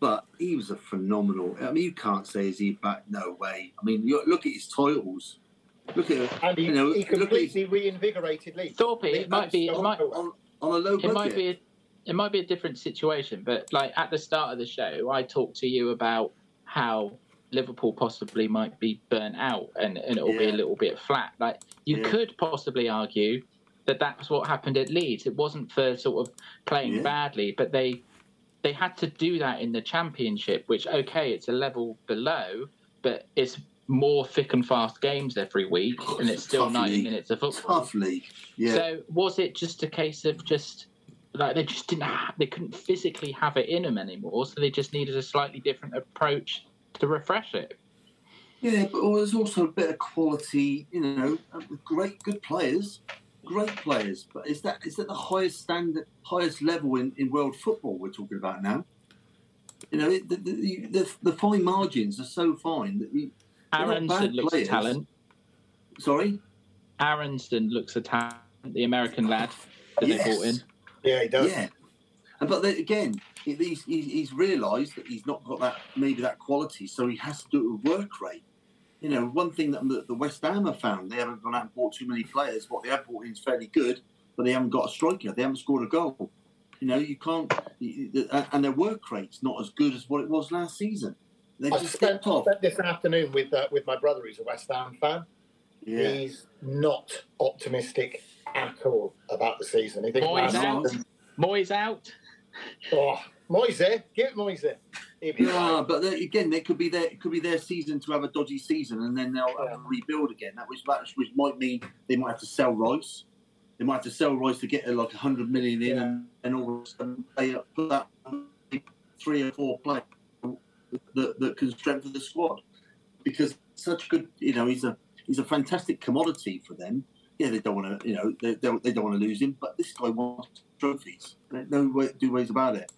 but he was a phenomenal. I mean, you can't say is he back? No way. I mean, you look at his titles. Look at and he, you know, he look at his- completely reinvigorated Leeds. Thorpe, it might be. It might. on, on a low budget. Might be. A, it might be a different situation, but like at the start of the show, I talked to you about how Liverpool possibly might be burnt out and, and it'll be a little bit flat. Like you Yeah. could possibly argue that that's what happened at Leeds. It wasn't for sort of playing Yeah. badly, but they they had to do that in the Championship, which okay, it's a level below, but it's more thick and fast games every week, Oh, and it's it's still ninety league. minutes of football. tough league. Yeah. So was it just a case of just like they just didn't have, they couldn't physically have it in them anymore, so they just needed a slightly different approach to refresh it. Yeah, but there's also a bit of quality, you know, uh, great, good players, great players. But is that is that the highest standard, highest level in, in world football we're talking about now? You know, it- the, the, the, the fine margins are so fine that you. They're Aaronson looks players. a talent. Sorry. Aaronson looks a talent. The American lad that they Yes. brought in. Yeah, he does. Yeah, and but then, again, he's, he's, he's realised that he's not got that maybe that quality, so he has to do it with work rate. You know, one thing that the- the West Ham have found, they haven't gone out and bought too many players. What they have bought in is fairly good, but they haven't got a striker. They haven't scored a goal. You know, you can't, and their work rate's not as good as what it was last season. They I just spent, off. spent this afternoon with uh, with my brother, who's a West Ham fan. Yeah. He's not optimistic at all about the season. He thinks Moyes out. season- Moyes out. Oh, Moyes there. Give Moyes there. He'll be Yeah, but they- again, it could be their it could be their season to have a dodgy season, and then they'll Yeah. rebuild again. That which, that which might mean they might have to sell Rice. They might have to sell Rice to get uh, like a hundred million in, Yeah. and, and all of a sudden they put that three or four players that, that can strengthen the squad because such good. You know, he's a he's a fantastic commodity for them. Yeah, they don't want to. You know, they, they, they don't want to lose him, but this guy wants trophies. No way, two ways about it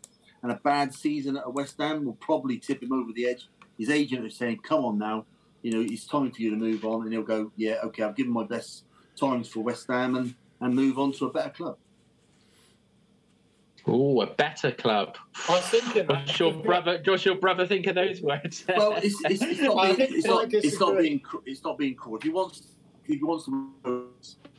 and a bad season at West Ham will probably tip him over the edge. His agent is saying, "Come on now, you know it's time for you to move on," and he'll go, "Yeah, okay, I've given my best times for West Ham and and move on to a better club." Oh, a better club. I was thinking that. What's your brother? Does your brother think of those words? Well, it's, it's, it's not being, it's, not, it's not being cr- it's not being cruel. If he wants if he wants to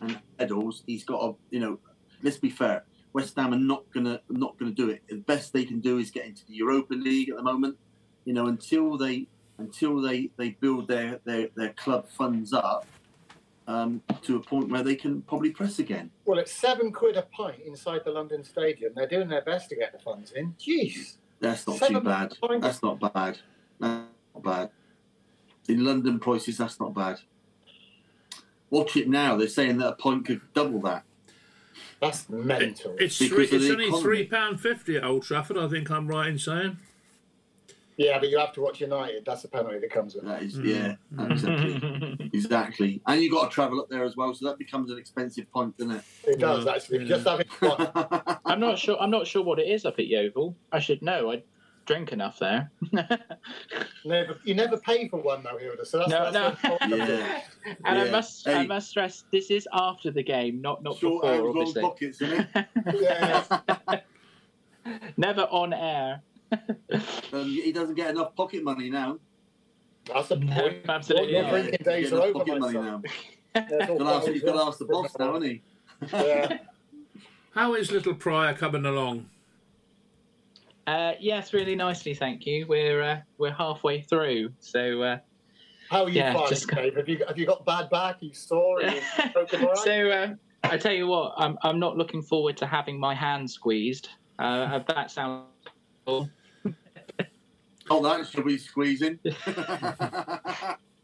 and medals, he's got to you know. Let's be fair. West Ham are not gonna not gonna do it. The best they can do is get into the Europa League at the moment. You know, until they until they, they build their, their, their club funds up um, to a point where they can probably press again. Well, it's seven quid a pint inside the London Stadium. They're doing their best to get the funds in. Jeez. That's not Seven too bad. That's not bad. That's not bad. In London prices, that's not bad. Watch it now. They're saying that a pint could double that. That's mental. It's three, it's only economy. three pound fifty at Old Trafford. I think I'm right in saying. yeah, but you have to watch United. That's the penalty that comes with it. That is, Mm. yeah, exactly. exactly. And you've got to travel up there as well, so that becomes an expensive pint, doesn't it? It does, Yeah, actually. yeah. Just having fun. I'm not sure. I'm not sure what it is up at Yeovil. I should know. I drink enough there. Never, you never pay for one, though, Hilda. So that's, No, that's no. the problem. yeah. and I Yeah. must. I must stress this is after the game, not not Short before. hands, long Obviously, pockets, isn't it? Never on air. Um, he doesn't get enough pocket money now. That's the No, point. absolutely Your not. drinking days gets are over, pocket money now. He's got to ask, fine. he's got to ask the boss now, isn't he? Yeah. How is little Pryor coming along? Uh, yes, really nicely, thank you. We're uh, we're halfway through, so uh, How are you Yeah, finding just- Dave? Have you, have you got bad back? Are you sore? Are you broken so uh, I tell you what, I'm I'm not looking forward to having my hand squeezed. Uh, that sounds. cool. Oh, that should be squeezing.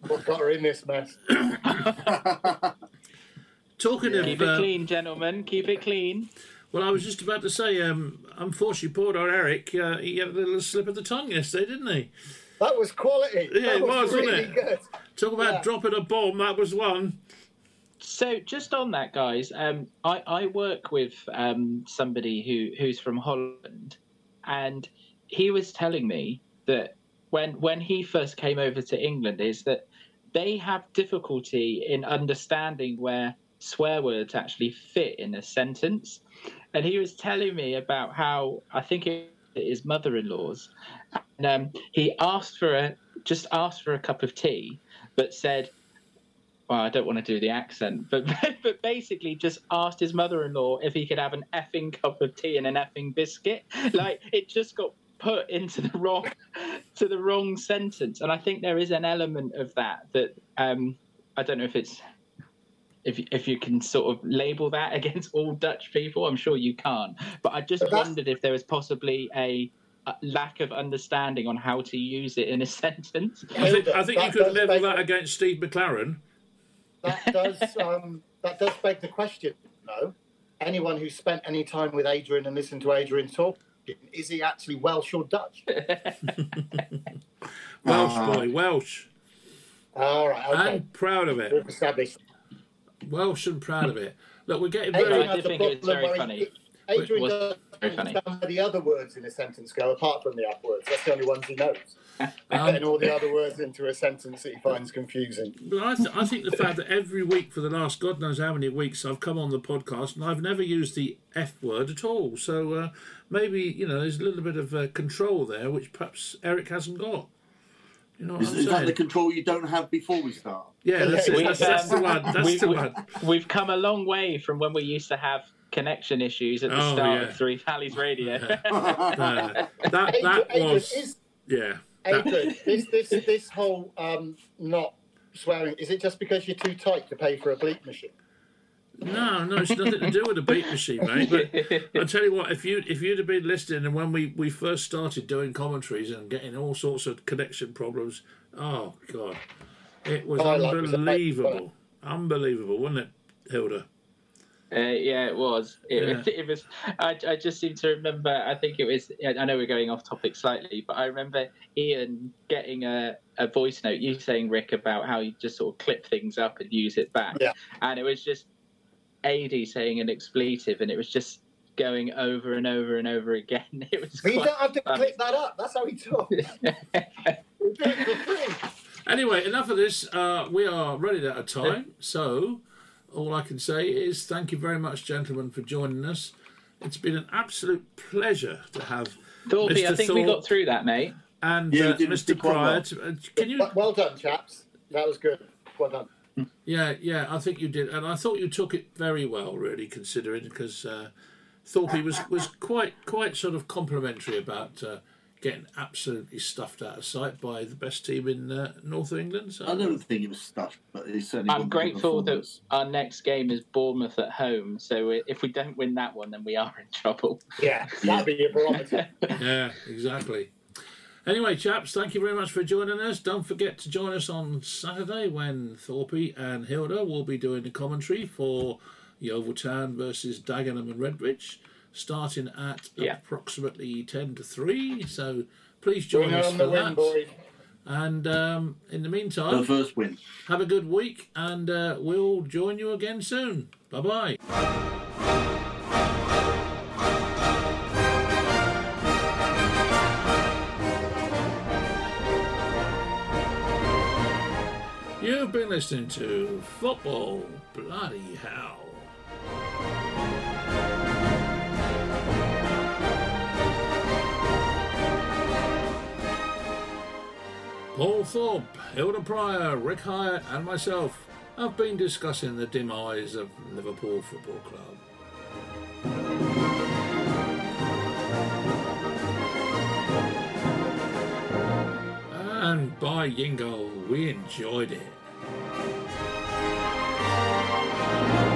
What got her in this mess? Talking Yeah. Keep it uh, clean, gentlemen. Keep it clean. Well, I was just about to say, um, unfortunately, poor old Eric, uh, he had a little slip of the tongue yesterday, didn't he? That was quality. Yeah, that it was, wasn't it? good. Talk about Yeah. dropping a bomb. That was one. So just on that, guys, um, I, I work with um, somebody who, who's from Holland, and he was telling me that when when he first came over to England, is that they have difficulty in understanding where swear words actually fit in a sentence, and he was telling me about how I think it is mother-in-law's, and um, he asked for a just asked for a cup of tea, but said well, I don't want to do the accent, but but basically just asked his mother-in-law if he could have an effing cup of tea and an effing biscuit. Like it just got put into the wrong to the wrong sentence, and I think there is an element of that that um, I don't know if it's if if you can sort of label that against all Dutch people. I'm sure you can't, but I just But that's- wondered if there was possibly a, a lack of understanding on how to use it in a sentence. I think, I think you could does level that against Steve McClaren. That does um, that does beg the question, though. Anyone who's spent any time with Adrian and listened to Adrian talk, is he actually Welsh or Dutch? Welsh Ah. boy, Welsh. All right, okay. And proud of it. We've established. Welsh and proud of it. Look, we're getting Adrian very. I has did a think it was problem very funny. Adrian was doesn't very funny. understand where the other words in a sentence go, apart from the F words. That's the only ones he knows. Um, Getting all the other words into a sentence that he finds confusing. But I, th- I think the fact that every week for the last God knows how many weeks I've come on the podcast and I've never used the F word at all. So uh, maybe, you know, there's a little bit of uh, control there, which perhaps Eric hasn't got. You know what Is, I'm is that the control you don't have before we start? yeah, that's, it. We- That's, that's the one. That's we- the we- one. We've come a long way from when we used to have connection issues at the Oh, start yeah. of Three Valleys Radio. Uh, that that Adrian, was is, yeah. That- this this this whole um, not swearing is it just because you're too tight to pay for a bleep machine? No, no, it's nothing to do with the beat machine, mate. But I tell you what, if you if you'd have been listening, and when we we first started doing commentaries and getting all sorts of connection problems, oh god, it was Oh, I like it. unbelievable, unbelievable, wasn't it, Hilda? Uh, yeah, it was. It, Yeah. it was. I, I just seem to remember. I think it was. I know we're going off topic slightly, but I remember Ian getting a, a voice note. You saying Rick about how you just sort of clip things up and use it back. Yeah. And it was just Ad saying an expletive, and it was just going over and over and over again. It was. But you don't have to funny. click that up. That's how he talks. We do it for free. Anyway, enough of this. Uh, we are running out of time, so all I can say is thank you very much, gentlemen, for joining us. It's been an absolute pleasure to have Thorpe, I Mr. think we got through that, mate. and Yeah, uh, Mr. quite well. Pryor. uh, Can you? Well- Well done, chaps. That was good. Well done. Yeah, yeah, I think you did, and I thought you took it very well, really, considering because uh, Thorpe was was quite quite sort of complimentary about uh, getting absolutely stuffed out of sight by the best team in uh, North England. So I don't think it was stuffed, but it certainly. I'm wasn't a good grateful that our next game is Bournemouth at home. So if we don't win that one, then we are in trouble. Yeah, that'd be your barometer. yeah, exactly. Anyway, chaps, thank you very much for joining us. Don't forget to join us on Saturday when Thorpe and Hilda will be doing the commentary for Yeovil Town versus Dagenham and Redbridge, starting at Yeah. approximately 10 to 3. So please join Bring us on for the win, that. boys. And um, in the meantime, The meantime, first win. have a good week and uh, we'll join you again soon. Bye bye. Been listening to Football Bloody Hell. Paul Thorpe, Hilda Pryor, Rick Hyatt, and myself have been discussing the demise of Liverpool Football Club. And by Yingo, we enjoyed it. Thank you.